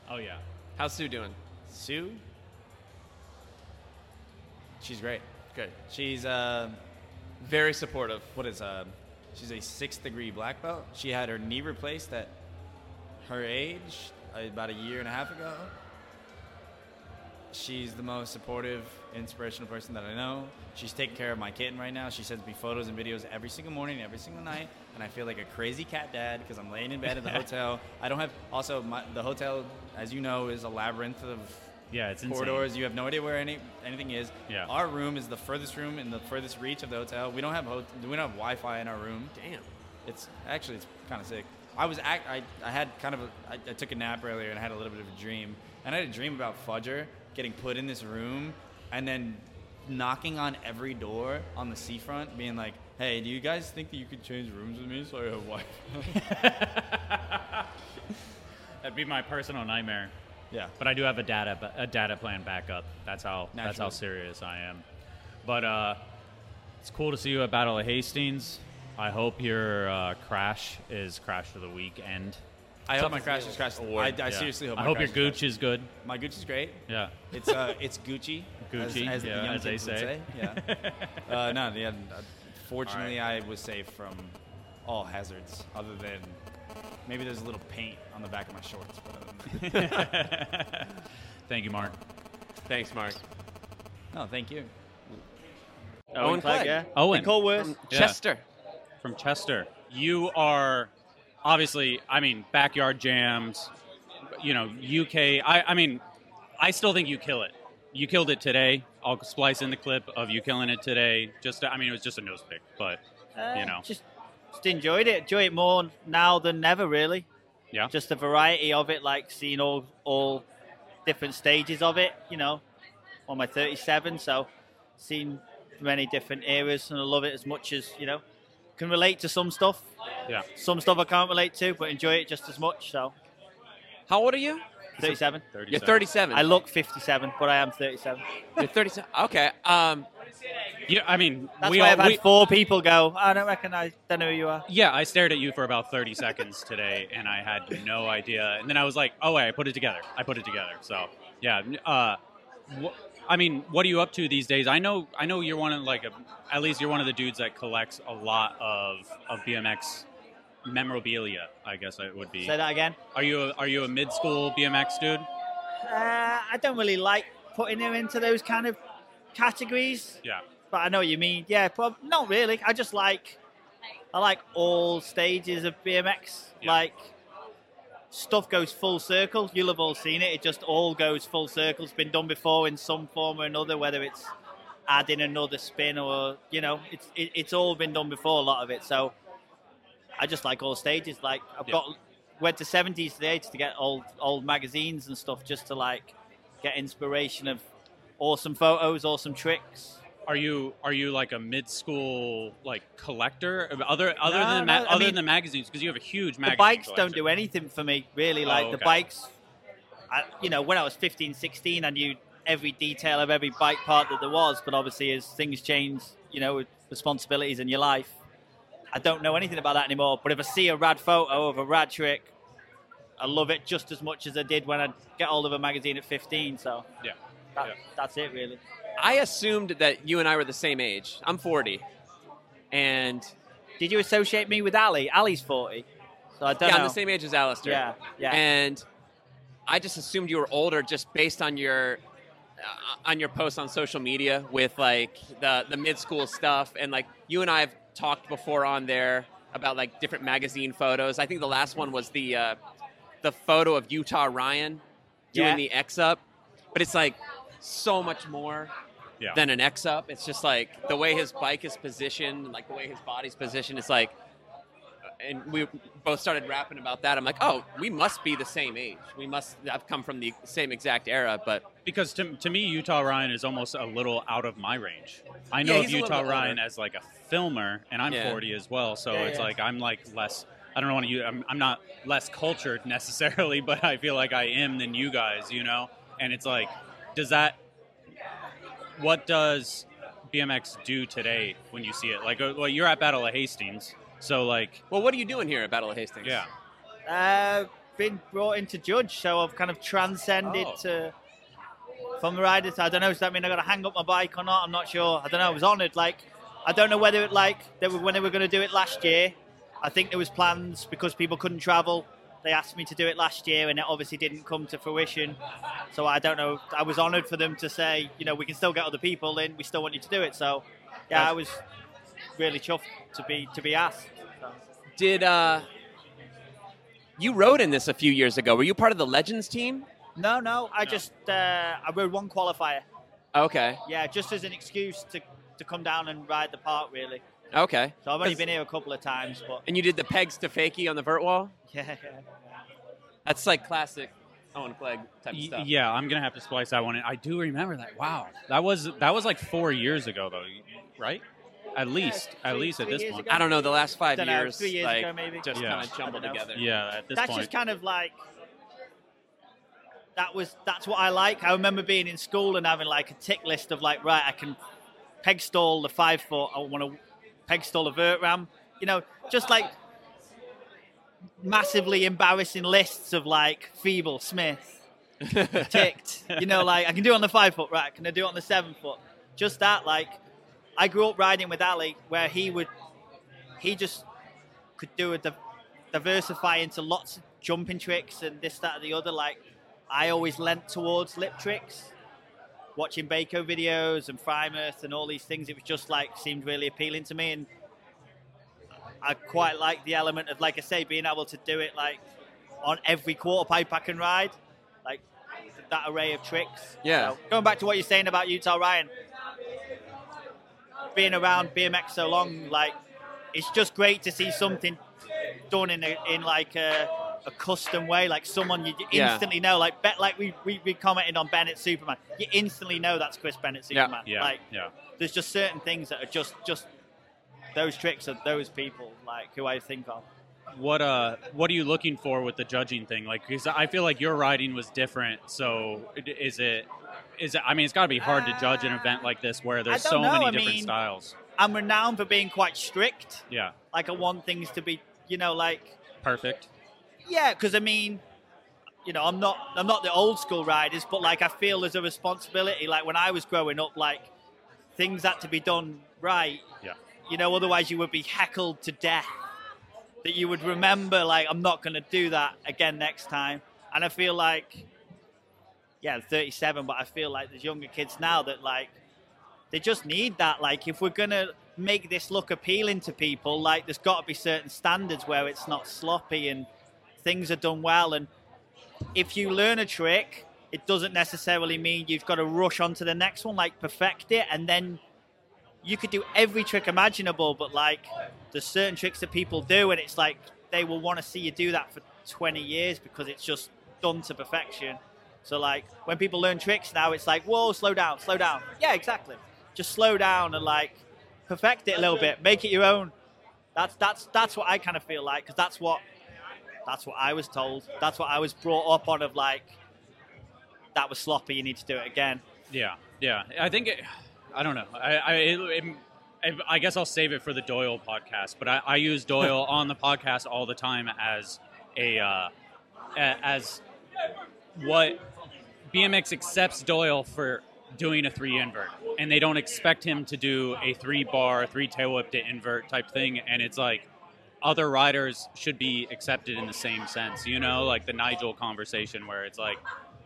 Oh yeah. How's Sue doing? Sue, she's great. Good. She's uh, Very supportive. what is uh, she's a sixth degree black belt. She had her knee replaced at her age uh, about a year and a half ago. She's the most supportive, inspirational person that I know. She's taking care of my kitten right now. She sends me photos and videos every single morning, every single night, and I feel like a crazy cat dad because I'm laying in bed at the hotel. I don't have. Also, my, the hotel, as you know, is a labyrinth of Yeah, it's insane. corridors. You have no idea where any anything is. Yeah. Our room is the furthest room in the furthest reach of the hotel. We don't have ho- we don't have Wi-Fi in our room. Damn. It's actually it's kind of sick. I was act, I, I had kind of a, I, I took a nap earlier and I had a little bit of a dream. And I had a dream about Fudger getting put in this room and then knocking on every door on the seafront, being like, "Hey, do you guys think that you could change rooms with me so I have Wi-Fi?" That'd be my personal nightmare. yeah. But I do have a data a data plan backup. That's how that's how serious I am. But uh, it's cool to see you at Battle of Hastings. I hope your uh, crash is crash of the weekend. I hope my crash is crashed. I, I Yeah. seriously hope. I my hope your crash gooch crashed. is good. My gooch is great. Yeah. It's uh, it's Gucci. Gucci, as, as yeah, the young as they kids would say. Yeah. uh, no, yeah. uh, Fortunately, I was safe from all hazards, other than maybe there's a little paint on the back of my shorts. But other than Thank you, Mark. Thanks, Mark. no, thank you. Owen Clegg. yeah. Owen. Nicole Worth. From Yeah. Chester. from Chester. You are obviously, I mean, backyard jams. You know, UK. I, I mean, I still think you kill it. You killed it today. I'll splice in the clip of you killing it today. Just, I mean, it was just a nose pick, but Uh, You know. just just enjoyed it. Enjoy it more now than ever, really. Yeah. Just the variety of it, like seeing all all different stages of it. You know, on my 37, so seen many different eras, and I love it as much as you know. Can relate to some stuff. Yeah. Some stuff I can't relate to, but enjoy it just as much. So How old are you? 37. 37. You're 37. I look 57, but I am 37. You're 37. Okay. Um, Yeah, I mean, That's we why all, I've had we- four people go. I don't recognize. Don't know who you are. yeah, I stared at you for about 30 seconds today, and I had no idea. And then I was like, oh, wait, I put it together. I put it together. So, yeah. Uh, wh- I mean, what are you up to these days? I know, I know you're one of like, a, at least you're one of the dudes that collects a lot of, of BMX memorabilia. I guess it would be. Say that again. Are you a, are you a mid school BMX dude? Uh, I don't really like putting him into those kind of categories, Yeah. but I know what you mean. Yeah, prob- not really. I just like I like all stages of BMX. Yeah. Like stuff goes full circle. You'll have all seen it. It just all goes full circle. It's been done before in some form or another, whether it's adding another spin or you know, it's it, it's all been done before. A lot of it. So I just like all stages. Like I've Yeah. got went to 70s today to get old old magazines and stuff just to like get inspiration of awesome photos, awesome tricks. Are you are you like a mid school like collector other other No, than no, I other mean, than the magazines because you have a huge magazine the bikes don't do anything for me really. Like Oh, the bikes, I, you know, when I was 15, 16, I knew every detail of every bike part that there was. But obviously, as things change, you know, with responsibilities in your life, I don't know anything about that anymore. But if I see a rad photo of a rad trick, I love it just as much as I did when I get hold of a magazine at 15. So Yeah. that, Yeah. that's it really. I assumed that you and I were the same age. I'm 40. And Did you associate me with Ali? Ali's 40. So I don't yeah, know. I'm the same age as Alistair. Yeah, yeah. And I just assumed you were older just based on your uh, on your posts on social media with like the the mid school stuff and like you and I have talked before on there about like different magazine photos. I think the last one was the uh, the photo of Utah Ryan doing Yeah. the X up, but it's like so much more Yeah. than an X up. It's just like the way his bike is positioned, like the way his body's positioned. It's like, uh, and we both started rapping about that. I'm like, oh, we must be the same age. We must have come from the same exact era. But because to, to me Utah Ryan is almost a little out of my range. I know Yeah, of he's a little Utah Ryan older. as like a filmer, and I'm Yeah. 40 as well, so it's like I'm like less. I don't want to use. I'm, I'm not less cultured necessarily, but I feel like I am than you guys, you know. And it's like, does that? What does BMX do today when you see it? Like, uh, well, you're at Battle of Hastings, so like, well, what are you doing here at Battle of Hastings? yeah, Uh, been brought in to judge, so I've kind of transcended Oh. to from the riders. I don't know. Does that mean I got to hang up my bike or not? I'm not sure. I don't know. I was honoured. Like, I don't know whether it like they were when they were going to do it last year. I think there was plans because people couldn't travel. They asked me to do it last year, and it obviously didn't come to fruition. So I don't know. I was honoured for them to say, you know, we can still get other people in. We still want you to do it. So, yeah, I was really chuffed to be to be asked. So. Did uh, you rode in this a few years ago? Were you part of the Legends team? No, no. I just uh, I rode one qualifier. Okay. Yeah, just as an excuse to to come down and ride the park, really. Okay. So I've only been here a couple of times, but And you did the pegs to fakie on the vert wall. yeah, yeah. That's like classic Owen Clegg type of Y- stuff. Yeah, I'm gonna have to splice that one in. I do remember that. Wow, that was that was like four years ago, though, right? At least, at three- least at this point. ago. I don't know the last 5 Dunno, uh, years. three years like, ago, maybe. Just Yeah. kind of jumbled I don't know. together. Yeah, at this point. that's point. just kind of like that was that's what I like. I remember being in school and having like a tick list of like, right, I can peg stall the five foot. I want to peg stall a vert ram. You know, just like massively embarrassing lists of like feeble Smith ticked. You know, like I can do it on the five foot, right? Can I do it on the seven foot? Just that, like I grew up riding with Ali, where he would he just could do a div- diversify into lots of jumping tricks and this, that, and the other. Like I always leant towards lip tricks. Watching Baco videos and Frymouth and all these things, it was just like seemed really appealing to me, and I quite like the element of, like I say, being able to do it like on every quarter pipe I can ride, like that array of tricks. Yeah. So, going back to what you're saying about Utah Ryan, being around BMX so long, like it's just great to see something done in a, in like a, a custom way, like someone you Yeah. instantly know, like bet, like we, we we commented on Bennett Superman, you instantly know that's Chris Bennett Yeah. Superman. yeah, Like yeah. there's just certain things that are just just those tricks of those people, like who I think of. What uh, what are you looking for with the judging thing? Like, because I feel like your riding was different. So, is it? Is it? I mean, it's got to be hard to judge an event like this where there's so know, many I different mean- styles. I'm renowned for being quite strict. Yeah, Like I want things to be, you know, like perfect. Yeah, because I mean, you know, I'm not I'm not the old school riders, but like I feel there's a responsibility. Like when I was growing up, like things had to be done right. Yeah. You know, otherwise you would be heckled to death. That you would remember, like I'm not going to do that again next time. And I feel like, yeah, I'm 37, but I feel like there's younger kids now that like they just need that. Like if we're gonna make this look appealing to people, like there's got to be certain standards where it's not sloppy and things are done well. And if you learn a trick, it doesn't necessarily mean you've got to rush on to the next one, like perfect it, and then you could do every trick imaginable. But like there's certain tricks that people do, and it's like they will want to see you do that for 20 years because it's just done to perfection. So like when people learn tricks now, it's like whoa, slow down, slow down. Yeah, exactly. Just slow down and like perfect it a little bit, make it your own. That's that's that's what I kind of feel like because that's what that's what I was told. That's what I was brought up on. Of like that was sloppy. You need to do it again. Yeah, yeah. I think it, I don't know. I I, it, it- I guess I'll save it for the Doyle podcast. But I, I use Doyle on the podcast all the time as a uh, as what BMX accepts Doyle for doing a three invert, and they don't expect him to do a three bar, three tail whip to invert type thing. And it's like other riders should be accepted in the same sense, you know, like the Nigel conversation where it's like,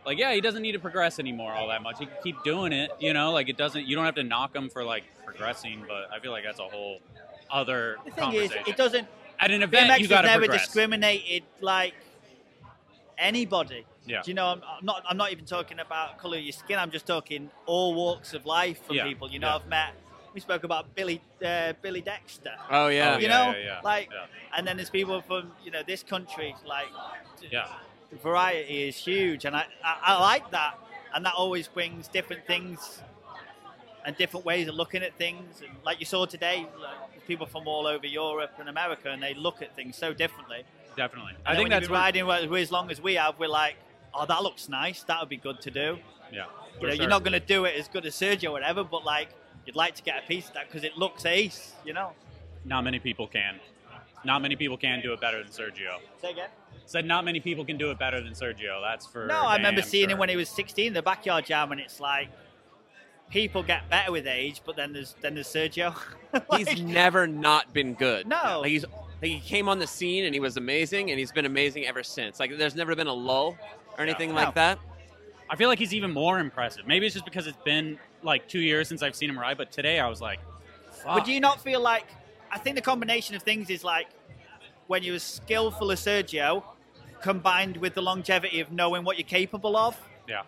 like yeah, he doesn't need to progress anymore all that much. He can keep doing it, you know, like it doesn't. You don't have to knock him for like progressing, but I feel like that's a whole other The thing is, it doesn't. At an event, BMX you has got to never progress. discriminated like anybody. Yeah. Do you know? I'm, I'm not. I'm not even talking about color of your skin. I'm just talking all walks of life from Yeah, people. You know, yeah. I've met. We spoke about Billy uh, Billy Dexter. Oh yeah. Oh, you yeah, know, yeah, yeah, like, yeah. and then there's people from you know this country. Like, Yeah. Variety is huge, and I, I, I like that, and that always brings different things and different ways of looking at things. And like you saw today, like, people from all over Europe and America, and they look at things so differently. Definitely. And I think that's what, riding as long as we have. We're like, oh, that looks nice. That would be good to do. yeah. you know, sure. you're not going to do it as good as Sergio or whatever, but like, you'd like to get a piece of that because it looks ace. You know. Not many people can. Not many people can do it better than Sergio. Say again. Said not many people can do it better than Sergio. That's for No, I remember damn seeing sure. him when he was 16 in the backyard jam, and it's like people get better with age, but then there's then there's Sergio. He's never not been good. No. Like he's like he came on the scene and he was amazing and he's been amazing ever since. Like there's never been a lull or anything No. like that. I feel like he's even more impressive. Maybe it's just because it's been like two years since I've seen him ride, but today I was like, fuck. but do you not feel like? I think the combination of things is like when you're as skillful as Sergio, combined with the longevity of knowing what you're capable of. Yeah.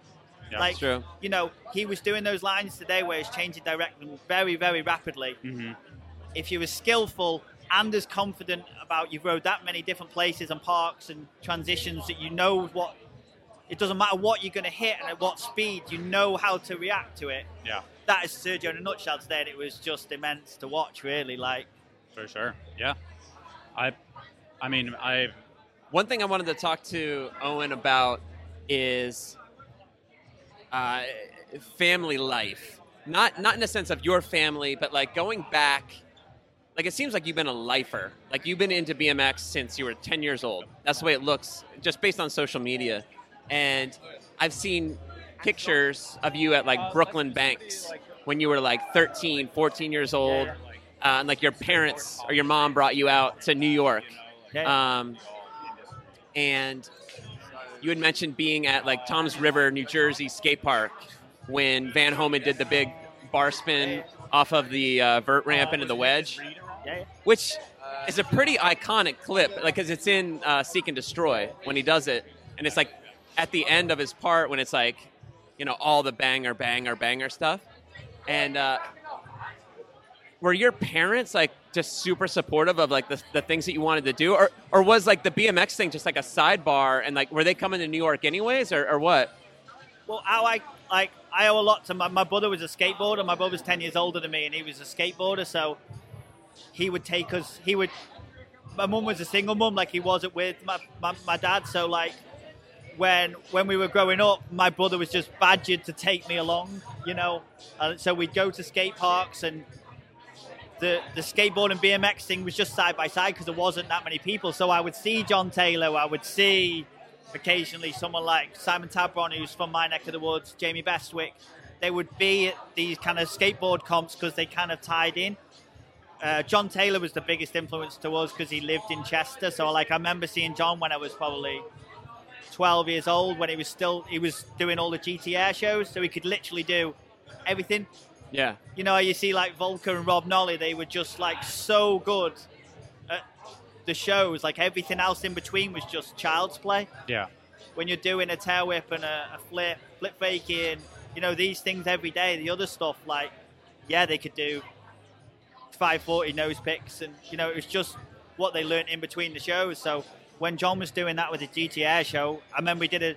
Yeah. like, true. you know, he was doing those lines today where he's changing direction very, very rapidly. hmm If you were skillful and as confident about you've rode that many different places and parks and transitions that you know what, it doesn't matter what you're going to hit and at what speed, you know how to react to it. Yeah. That is Sergio in a nutshell today, and it was just immense to watch, really. Like, For sure. Yeah. I, I mean, I. One thing I wanted to talk to Owen about is uh, family life. Not not in the sense of your family, but like going back. Like it seems like you've been a lifer. Like you've been into BMX since you were 10 years old. That's the way it looks, just based on social media. And I've seen pictures of you at like Brooklyn Banks when you were like 13, 14 years old. Uh, and like your parents or your mom brought you out to New York. Um, and you had mentioned being at like Tom's River, New Jersey skate park when Van Homan did the big bar spin off of the uh, vert ramp into the wedge, which is a pretty iconic clip, like because it's in uh, Seek and Destroy when he does it, and it's like at the end of his part when it's like, you know, all the banger, banger, banger stuff, and uh, were your parents like just super supportive of like the, the things that you wanted to do or, or was like the bmx thing just like a sidebar and like were they coming to new york anyways or, or what Well, I like I owe a lot to my, my brother was a skateboarder. My brother was ten years older than me, and he was a skateboarder. So he would take us. He would. My mum was a single mum, like he wasn't with my, my, my dad. So like when when we were growing up, my brother was just badgered to take me along. You know, uh, so we'd go to skate parks and. The, the skateboard and BMX thing was just side by side because there wasn't that many people. So I would see John Taylor, I would see occasionally someone like Simon Tabron, who's from my neck of the woods, Jamie Bestwick, they would be at these kind of skateboard comps because they kind of tied in. Uh, John Taylor was the biggest influence to us because he lived in Chester. So, like, I remember seeing John when I was probably 12 years old, when he was still he was doing all the GTR shows, so he could literally do everything. Yeah You know, you see like Volker and Rob Nolly, they were just like so good at the shows. Like everything else in between was just child's play. Yeah. When you're doing a tail whip and a, a flip, flip faking, you know, these things every day, the other stuff, like, yeah, they could do 540 nose picks. And, you know, it was just what they learned in between the shows. So when John was doing that with the GTR show, I remember we did a,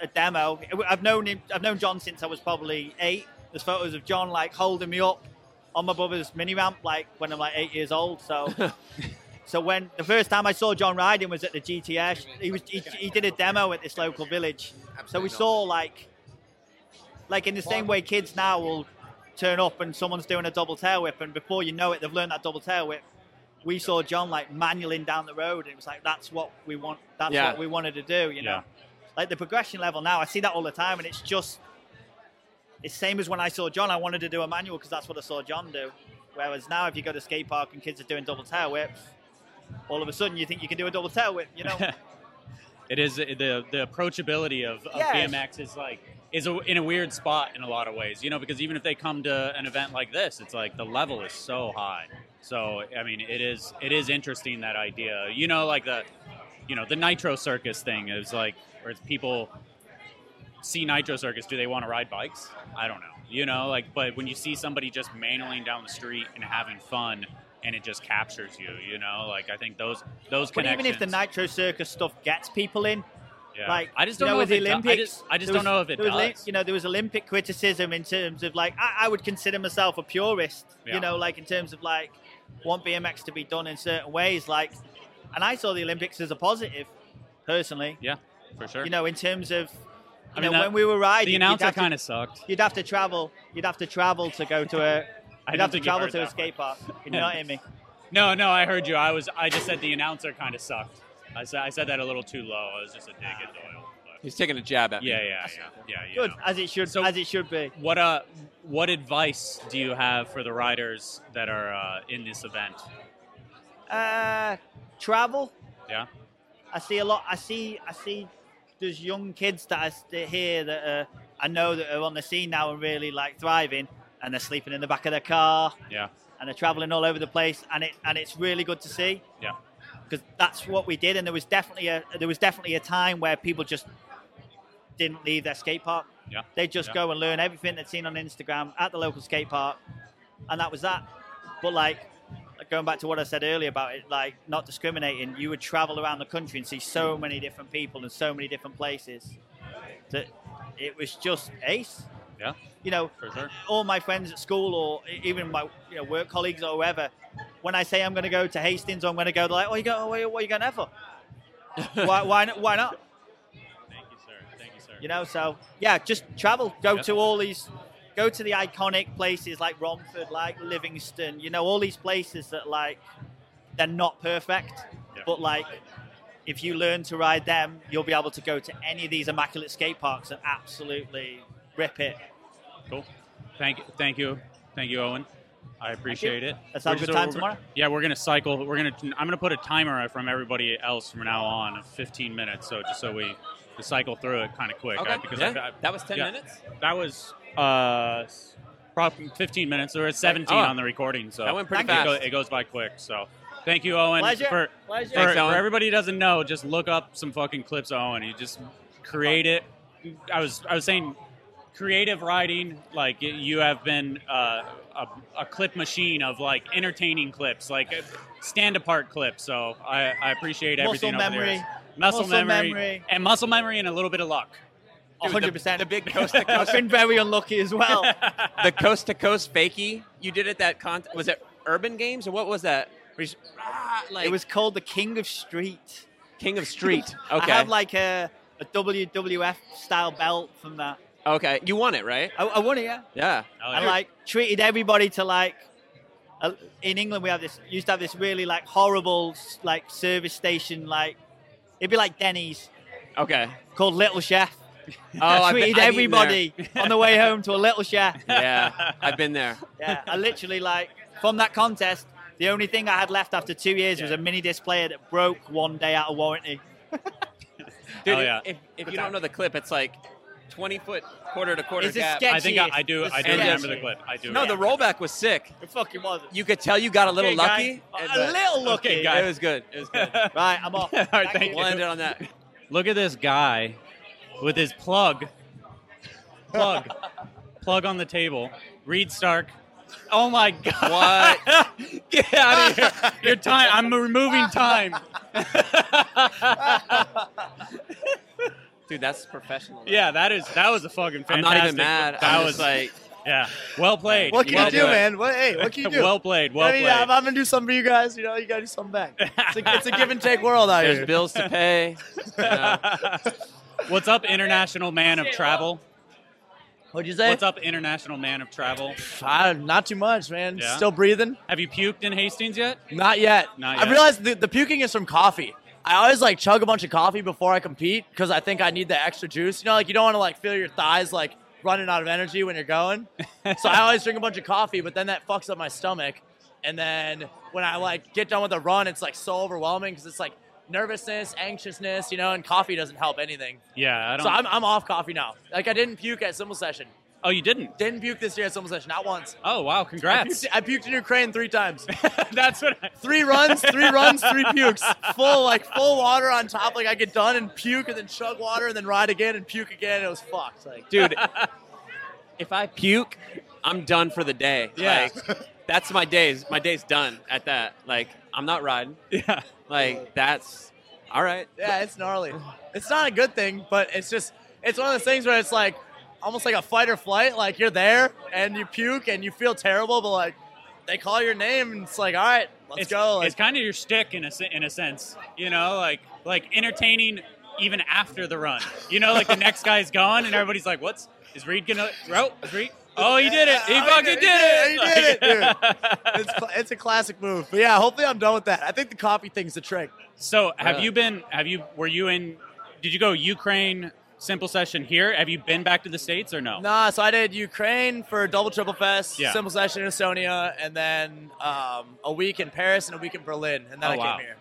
a demo. I've known him, I've known John since I was probably eight. There's photos of John like holding me up on my brother's mini ramp, like when I'm like eight years old. So, so when the first time I saw John riding was at the GTS, he was he, he did a demo at this local village. So we saw like, like in the same way kids now will turn up and someone's doing a double tail whip, and before you know it, they've learned that double tail whip. We saw John like manualing down the road, and it was like that's what we want. That's Yeah. what we wanted to do. You know, Yeah. like the progression level now. I see that all the time, and it's just it's same as when I saw John. I wanted to do a manual because that's what I saw John do. Whereas now, if you go to skate park and kids are doing double tail whips, all of a sudden you think you can do a double tail whip. You know, It is uh, the the approachability of, of Yes. BMX is like is a, in a weird spot in a lot of ways, you know, because even if they come to an event like this, it's like the level is so high. So I mean, it is it is interesting that idea, you know, like the you know the Nitro Circus thing is like where it's people see Nitro Circus, do they want to ride bikes? I don't know, you know, like but when you see somebody just manualing down the street and having fun. And it just captures you, you know. Like I think those those but even if the Nitro Circus stuff gets people in, yeah. like I just don't know, know, if the do- Olympics. I just, I just don't was- know if it was, does. You know, there was Olympic criticism in terms of like I, I would consider myself a purist. Yeah. You know, like in terms of like want BMX to be done in certain ways. Like, and I saw the Olympics as a positive, personally. Yeah, for sure. You know, in terms of I mean, know that- when we were riding, the you'd announcer kind of sucked. You'd have to travel. You'd have to travel to go to a. I You'd have to travel to a skate park. Can you not hear me? No, no, I heard you. I was, I just said the announcer kind of sucked. I said, I said that a little too low. It was just a dig at Doyle. He's taking a jab at me. yeah, yeah, yeah, yeah. Good know. as it should. So- as it should be. What uh, what advice do you have for the riders that are uh, in this event? Uh, travel. Yeah, I see a lot. I see. I see. There's young kids that I st- here that uh, I know that are on the scene now and really like thriving, and they're sleeping in the back of their car, yeah, and they're traveling all over the place, and it and it's really good to see. yeah. because that's what we did. And there was definitely a there was definitely a time where people just didn't leave their skate park. Yeah. They just Yeah. go and learn everything they'd seen on Instagram at the local skate park, and that was that. But like going back to what I said earlier about it, like not discriminating, you would travel around the country and see so many different people in so many different places that it was just ace. Yeah, You know, sure. all my friends at school or even my you know work colleagues or whoever, when I say I'm going to go to Hastings or I'm going to go, they're like, "Oh, you go? What are you going there for? why? Why not? Why not? Thank you, sir. Thank you, sir. You know, so yeah, just travel, go Yep. to all these, go to the iconic places like Romford, like Livingston. You know, all these places that like they're not perfect, Yeah. but like if you learn to ride them, you'll be able to go to any of these immaculate skate parks and absolutely rip it. Cool. Thank you. Thank you. Thank you, Owen. I appreciate it. Let's have a good just- time we're- tomorrow. Yeah, we're gonna cycle. We're gonna. I'm gonna put a timer from everybody else from now on of 15 minutes. So just so we, we cycle through it kind of quick. Okay. uh, because Yeah. I, I- That was 10 yeah. minutes? That was uh, probably 15 minutes. There was 17 Oh. on the recording. So That went pretty it, fast. go- it goes by quick. So thank you, Owen. Pleasure. For, Pleasure. for, Thanks, Owen. for everybody who doesn't know, just look up some fucking clips Owen. You just create it. I was I was saying creative writing like you have been uh, a, a clip machine of like entertaining clips like stand apart clips so i, I appreciate Muscle everything over memory. muscle, Muscle memory, memory. and muscle memory and a little bit of luck hundred percent. The big coast to coast. I've been very unlucky as well. the coast to coast fakie you did at that con. Was it Urban Games or what was that? Where you s- ah, like it was called the King of Street. King of Street. Okay. I have like a, a WWF style belt from that. okay, you won it, right? I, I won it, yeah. Yeah. Oh, I like treated everybody to like. Uh, in England, we have this used to have this really like horrible like service station like it'd be like Denny's Okay. called Little Chef. Oh, I I've been- treated I've everybody on the way home to a Little Chef. Yeah, I've been there. Yeah, I literally like from that contest. The only thing I had left after two years was a mini disc player that broke one day out of warranty. Dude, Hell yeah. if, if you don't know the clip, it's like 20 foot quarter to quarter It's gap. sketch. i think I, I do It's i do sketchy. remember the clip i do No, the rollback was sick. It fucking wasn't. You could tell you got a little Okay, lucky. A and, uh, little lucky. Okay, guy. It was good. It was good. Right, I'm off. All right, thank we'll you. end it on that. look at this guy with his plug plug plug on the table reed stark oh my god What? get out of here your time i'm removing time Dude, that's professional. yeah that is that was a fucking I'm not even mad. that I'm was like, yeah well played What can well you do, do man? What, hey, what can you do? well played well I mean, played I'm, I'm gonna do something for you guys. You know, you gotta do something back. It's a, it's a give and take world out there's here. bills to pay. You know. What's up international man of travel What'd you say? what's up international man of travel Uh, not too much, man. Yeah? Still breathing. have you puked in hastings yet Not yet. Not yet. I realized the, the puking is from coffee. I always like chug a bunch of coffee before I compete because I think I need the extra juice. You know, like you don't want to like feel your thighs like running out of energy when you're going. so I always drink a bunch of coffee, but then that fucks up my stomach. And then when I like get done with a run, it's like so overwhelming because it's like nervousness, anxiousness, you know, and coffee doesn't help anything. yeah i don't So I'm, I'm off coffee now. Like I didn't puke at Simple Session. oh you didn't Didn't puke this year at Simple Session, not once. oh wow I congrats puked, I puked in Ukraine three times. that's what I, three runs, three runs, three pukes. Full like full water on top. Like I get done and puke and then chug water and then ride again and puke again. It was fucked. Like Dude, if I puke, I'm done for the day. Yeah. Like, that's my days. My day's done at that. Like, I'm not riding. yeah Like, that's all right. yeah, it's gnarly. It's not a good thing, but it's just it's one of those things where it's like almost like a fight or flight. Like you're there and you puke and you feel terrible, but like they call your name and it's like all right, let's it's, go. Like, it's kind of your stick in a in a sense, you know, like like entertaining even after the run. You know, like the next guy's gone and everybody's like, "What's is Reed gonna? Oh, is Reed? Oh, he did it! He Oh, he fucking did- did, he it! did it, dude. it's, it's a classic move. But yeah, hopefully I'm done with that. I think the coffee thing's the trick. so, have Really? you been? Have you? Were you in? Did you go Ukraine simple session here? Have you been back to the states or no? Nah, so I did Ukraine for double triple fest, Yeah. simple session in Estonia, and then um, a week in Paris and a week in Berlin, and then Oh, I wow. came here.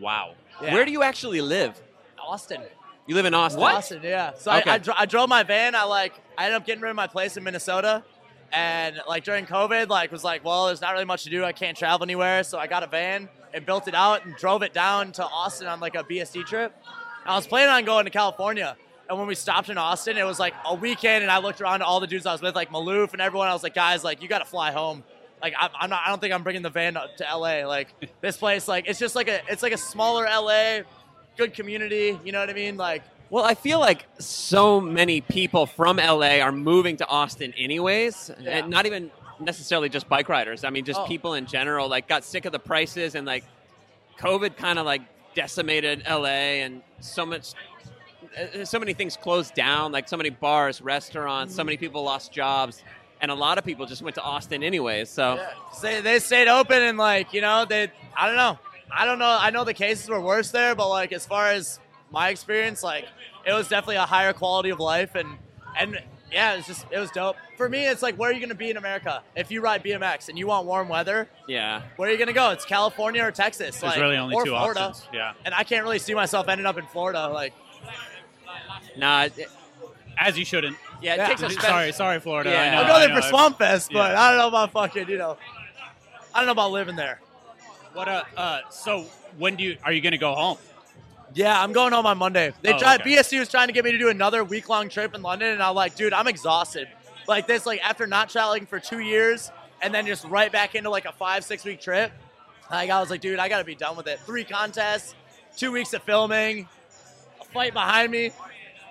Wow. Yeah. Where do you actually live? Austin. You live in Austin. What? Austin, yeah. So Okay. I, I, dro- I drove my van. I like I ended up getting rid of my place in Minnesota, and like during COVID, like was like, well, there's not really much to do. I can't travel anywhere, so I got a van and built it out and drove it down to Austin on like a BSD trip. I was planning on going to California, and when we stopped in Austin, it was like a weekend, and I looked around to all the dudes I was with, like Maloof and everyone. I was like, guys, like you got to fly home. Like I'm, I'm not. I don't think I'm bringing the van to LA. Like this place, like it's just like a, it's like a smaller LA, good community. You know what I mean? Like Well, I feel like so many people from LA are moving to Austin anyways, Yeah. and not even necessarily just bike riders. I mean, just Oh. people in general like got sick of the prices and like COVID kind of like decimated LA and so much uh, so many things closed down, like so many bars, restaurants, so many people lost jobs, and a lot of people just went to Austin anyways. So they they stayed open and like you know they I don't know I don't know I know the cases were worse there but like as far as my experience like it was definitely a higher quality of life and and yeah it was just it was dope for me it's like where are you gonna be in America if you ride BMX and you want warm weather yeah, where are you gonna go it's California or Texas There's like, really only or two Florida options. Yeah. and I can't really see myself ending up in Florida like nah, it- As you shouldn't. yeah, it Yeah. takes a spe- Sorry, sorry, Florida. Yeah. I know, I'll go I there know. for Swamp Fest but Yeah. I don't know about fucking you know I don't know about living there What? a uh, so when do you are you going to go home? Yeah, I'm going home on Monday. They Oh, tried. okay. BSD was trying to get me to do another week long trip in London, and I'm like, dude, I'm exhausted. Like this, like after not traveling for two years, and then just right back into like a five six week trip. Like I was like, dude, I got to be done with it. Three contests, two weeks of filming, a fight behind me.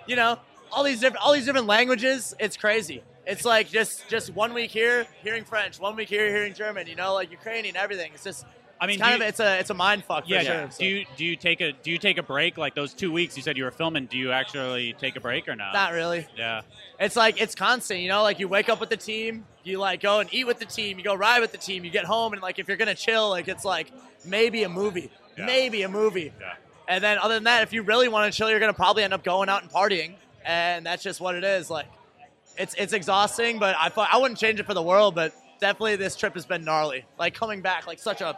You know, all these different all these different languages. It's crazy. It's like just just one week here hearing French, one week here hearing German. You know, like Ukrainian, everything. It's just. I mean, it's kind of you- it's a it's a mind fuck. For Yeah. sure, so. Do you do you take a do you take a break like those two weeks you said you were filming? Do you actually take a break or not? Not really. Yeah. It's like it's constant, you know. Like you wake up with the team, you like go and eat with the team, you go ride with the team, you get home, and like if you're gonna chill, like it's like maybe a movie, Yeah. maybe a movie. Yeah. And then other than that, if you really want to chill, you're gonna probably end up going out and partying, and that's just what it is. Like it's it's exhausting, but I I wouldn't change it for the world. But definitely this trip has been gnarly. Like coming back, like such a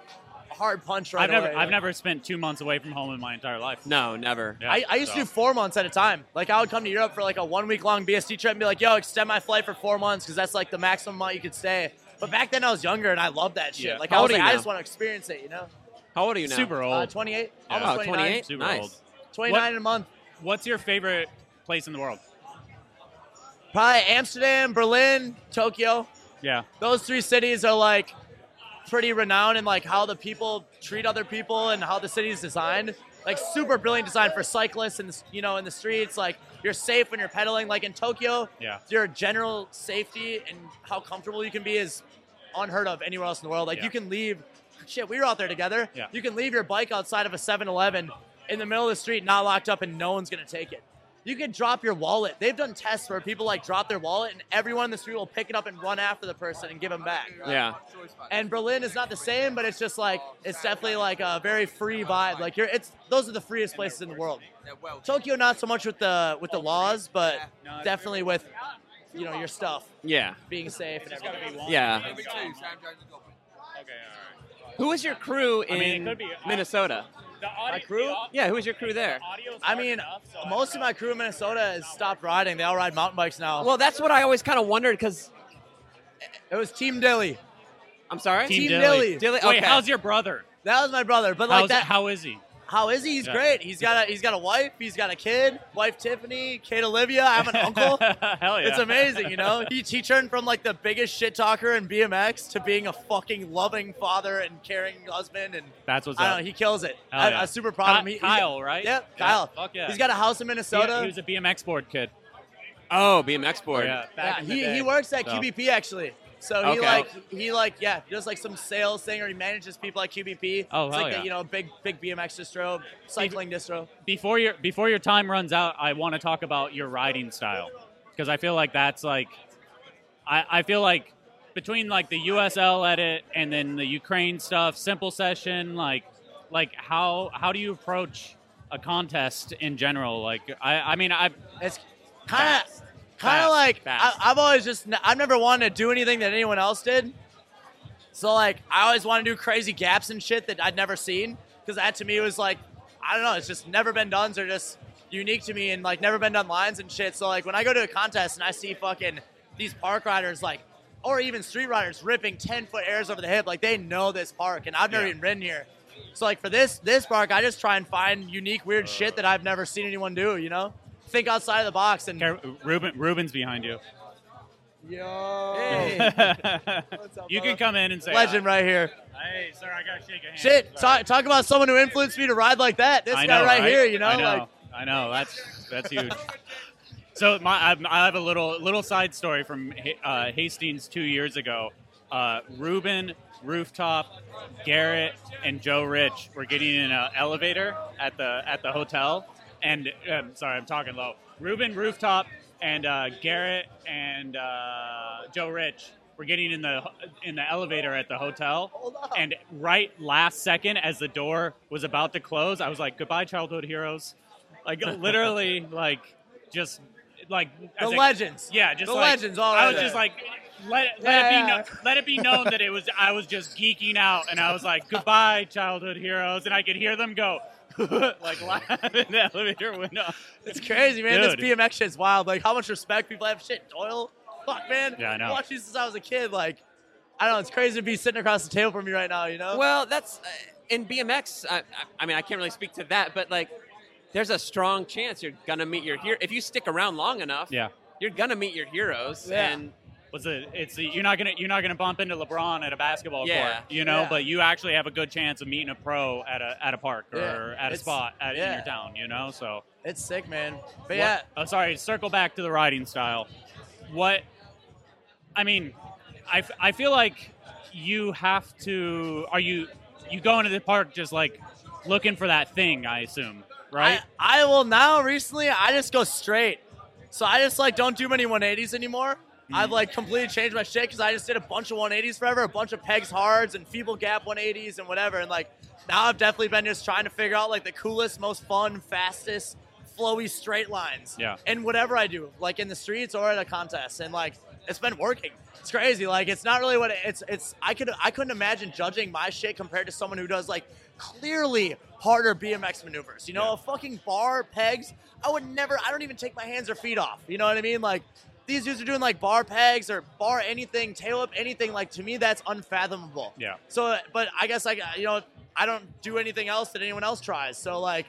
hard punch right I've never away. I've never spent two months away from home in my entire life. no, never. Yeah, I, I used so. to do four months at a time. Like I would come to Europe for like a one week long BSD trip and be like, "Yo, extend my flight for four months because that's like the maximum amount you could stay." But back then I was younger and I loved that shit. Yeah. Like How I was like, I now? just want to experience it, you know. How old are you now? Super old. Uh, 28, Yeah. almost Oh, 29, 28? Super nice. old. 29 What- in a month. What's your favorite place in the world? Probably Amsterdam, Berlin, Tokyo. Yeah. Those three cities are like pretty renowned in like how the people treat other people and how the city is designed. Like super brilliant design for cyclists and you know in the streets. Like you're safe when you're pedaling. Like in Tokyo, Yeah. your general safety and how comfortable you can be is unheard of anywhere else in the world. Like Yeah. you can leave. Shit, we were out there together. Yeah. You can leave your bike outside of a 7-Eleven in the middle of the street, not locked up, and no one's gonna take it. You can drop your wallet. They've done tests where people like drop their wallet, and everyone in the street will pick it up and run after the person and give them back. Yeah. And Berlin is not the same, but it's just like it's definitely like a very free vibe. Like you're, it's those are the freest places in the world. Tokyo, not so much with the with the laws, but definitely with you know your stuff Yeah. being safe and everything. Yeah. Who was your crew in mean, it could be- Minnesota? My crew? Yeah, who was your crew there? I mean, most of my crew in Minnesota has stopped riding. They all ride mountain bikes now. Well, that's what I always kind of wondered because it was Team Dilly. I'm sorry. Team, Team Dilly. Dilly. Dilly- Wait, okay. how's your brother? That was my brother, but like How's, that. how is he? How is he? He's Yeah. great. He's got a he's got a wife. He's got a kid. Wife Tiffany, Kate Olivia. I have an uncle. Hell yeah. It's amazing, you know. He, he turned from like the biggest shit talker in BMX to being a fucking loving father and caring husband, and That's what's I up. know. He kills it. Hell I, yeah. I'm super proud of him. Ky- He- Kyle, right? Yep, Yeah, Kyle. fuck yeah. He's got a house in Minnesota. he was a BMX board kid. Oh, BMX board. Yeah, yeah, back in the he, day. he works at So- QBP actually. So he Okay. like he like yeah he does like some sales thing or he manages people at QBP. Oh, it's hell like yeah. the, you know big big BMX distro, cycling distro. before your before your time runs out, I want to talk about your riding style because I feel like that's like I, I feel like between like the USL edit and then the Ukraine stuff, simple session, like like how how do you approach a contest in general? Like I I mean I It's kind of kind of like fast. I, I've always just I've never wanted to do anything that anyone else did. So like I always want to do crazy gaps and shit that I'd never seen because that to me was like I don't know it's just never been done. They're just unique to me and like never been done lines and shit. So like when I go to a contest and I see fucking these park riders like or even street riders ripping 10 foot airs over the hip. Like they know this park, and I've never Yeah. even ridden here. So like for this this park, I just try and find unique, weird shit that I've never seen anyone do. You know, think outside of the box and. Care- Ruben, Ruben's behind you. Yo, you can come in and say legend right here. Hey, sir, I gotta shake a hand. Shit, talk, talk about someone who influenced me to ride like that. This I guy know, right, here, you know, I know, like I know. That's that's huge. so my, I I have a little little side story from uh, Hastings two years ago. Uh, Ruben, Rooftop, Garrett, and Joe Rich were getting in an elevator at the at the hotel, and um, sorry, I'm talking low. Ruben, Rooftop, and uh, Garrett and uh, Joe Rich were getting in the in the elevator at the hotel, and right last second, as the door was about to close, I was like, "Goodbye, childhood heroes!" Like literally, like just like The a- legends. Yeah, just The like, legends all I was just like. Let, let Yeah, it be yeah. no, let it be known that it was I was just geeking out and I was like goodbye childhood heroes and I could hear them go like laugh in the elevator window. It's crazy, man. Dude. This BMX shit's wild. Like how much respect people have. Shit, Doyle. Fuck, man. Yeah, I know. Watched you since I was a kid. Like, I don't know. It's crazy to be sitting across the table from me right now. You know. Well, that's uh, in BMX. I, I, I mean, I can't really speak to that, but like, there's a strong chance you're gonna meet your hero if you stick around long enough. Yeah. you're gonna meet your heroes. Yeah. And was it it's you're not gonna you're not gonna bump into LeBron at a basketball Yeah. court, you know, Yeah. but you actually have a good chance of meeting a pro at a at a park or Yeah. at a It's- spot at, in your town, you know. So It's sick, man. But What- yeah, Oh, sorry. Circle back to the riding style. What? I mean, I, I feel like you have to. Are you you go into the park just like looking for that thing? I assume, right? I, I will now. Recently, I just go straight. So I just like don't do many 180s anymore. I've like completely changed my shit because I just did a bunch of 180s forever, a bunch of pegs hards and feeble gap 180s and whatever. And like now I've definitely been just trying to figure out like the coolest, most fun, fastest, flowy straight lines. Yeah. And whatever I do, like in the streets or at a contest, and like it's been working. It's crazy. Like it's not really what it, it's. It's I could I couldn't imagine judging my shit compared to someone who does like clearly harder BMX maneuvers. You know, a fucking bar pegs. I would never. I don't even take my hands or feet off. You know what I mean? Like these dudes are doing like bar pegs or bar anything, tail up anything. Like to me, that's unfathomable. Yeah. So, but I guess like you know, I don't do anything else that anyone else tries. So like,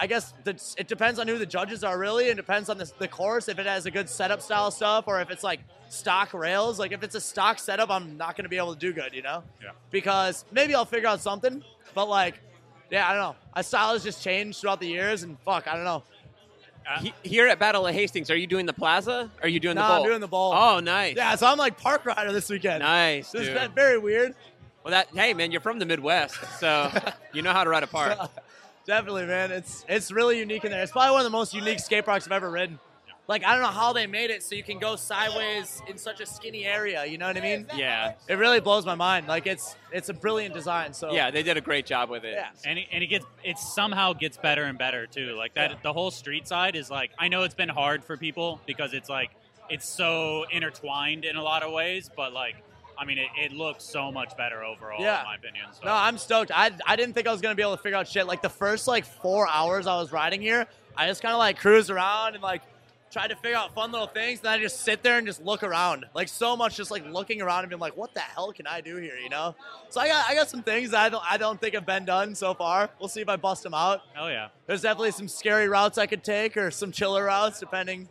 I guess the, it depends on who the judges are. Really, it depends on the, the course. If it has a good setup style stuff, or if it's like stock rails. Like if it's a stock setup, I'm not going to be able to do good. You know. Yeah. Because maybe I'll figure out something, but like, yeah, I don't know. My style has just changed throughout the years, and fuck, I don't know. Uh, he- here at Battle of Hastings, are you doing the plaza? Or are you doing No, the bowl? I'm doing the bowl. Oh, nice. Yeah, so I'm like park rider this weekend. Nice. This dude. is very weird. Well, that hey man, you're from the Midwest, so you know how to ride a park. Definitely, man. It's it's really unique in there. It's probably one of the most unique skate parks I've ever ridden. Like I don't know how they made it so you can go sideways in such a skinny area. You know what I mean? Yeah. It really blows my mind. Like it's it's a brilliant design. So Yeah, they did a great job with it. Yeah. and it, and it gets it somehow gets better and better too. Like that, the whole street side is like I know it's been hard for people because it's like it's so intertwined in a lot of ways, but like I mean, it, it looks so much better overall, Yeah. in my opinion. So. No, I'm stoked. I, I didn't think I was gonna be able to figure out shit. Like the first like four hours I was riding here, I just kind of like cruised around and like tried to figure out fun little things. and I just sit there and just look around, like so much, just like looking around and being like, what the hell can I do here? You know? So I got I got some things that I don't I don't think have been done so far. We'll see if I bust them out. Hell yeah. There's definitely some scary routes I could take or some chiller routes, depending.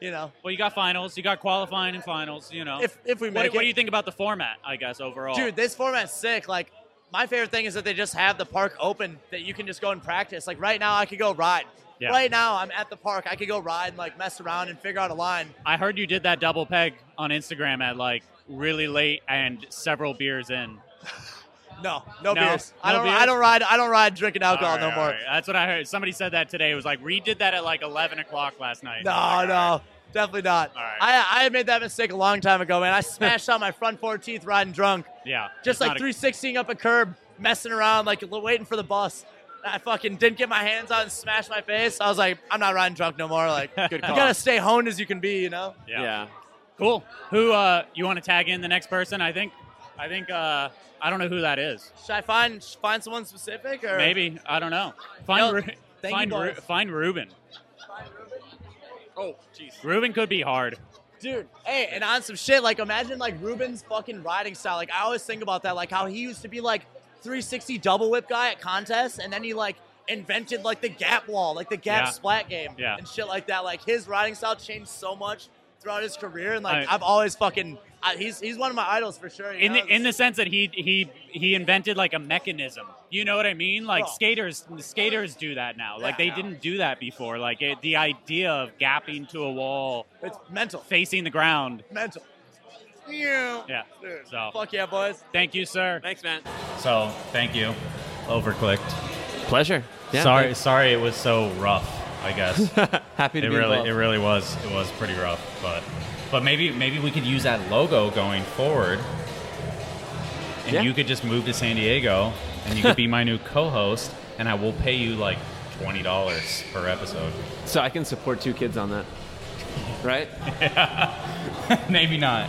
You know, Well, you got finals, you got qualifying and finals. You know, If- if we what, make what it. do you think about the format? I guess overall, Dude, this format's sick. Like, my favorite thing is that they just have the park open that you can just go and practice. Like right now, I could go ride. Yeah. Right now, I'm at the park. I could go ride and like mess around and figure out a line. I heard you did that double peg on Instagram at like really late and several beers in. No, no, No? beers. I don't. beers? I don't ride. I don't ride drinking alcohol right, no more. right. That's what I heard. Somebody said that today. It was like Reed did that at like eleven o'clock last night. No, no, definitely not. I I made that mistake a long time ago, man. I smashed out my front four teeth riding drunk. Yeah, Just like a- 316 up a curb, messing around, like waiting for the bus. I fucking didn't get my hands on and smashed my face. I was like, I'm not riding drunk no more. Like, you gotta stay honed as you can be, you know? Yeah. Cool. Who uh you want to tag in the next person? I think I think uh I don't know who that is. Should I find find someone specific or Maybe I don't know. Find Yo, Ru- thank find you, Ru- boys. find Ruben. Oh, jeez. Ruben could be hard. Dude, hey, and on some shit, like imagine like Ruben's fucking riding style. Like I always think about that, like how he used to be like 360 double whip guy at contests, and then he like invented like the gap wall, like the gap Yeah. splat game, Yeah. and shit like that. Like his riding style changed so much throughout his career, and like I- I've always fucking, I, he's he's one of my idols for sure. in know? the in the sense that he he he invented like a mechanism. You know what I mean? Like Bro. skaters skaters do that now. Like they Yeah. didn't do that before. Like it, the idea of gapping to a wall, it's mental, facing the ground. mental. Yeah. So Fuck yeah, boys. thank you, sir. Thanks, man. So thank you. Overclicked. Pleasure. Yeah, sorry, thanks. sorry, it was so rough. I guess Happy to it be really involved. it really was it was pretty rough, but but maybe maybe we could use that logo going forward, and Yeah. you could just move to San Diego, and you could be my new co-host, and I will pay you like twenty dollars per episode. So I can support two kids on that, right? maybe not.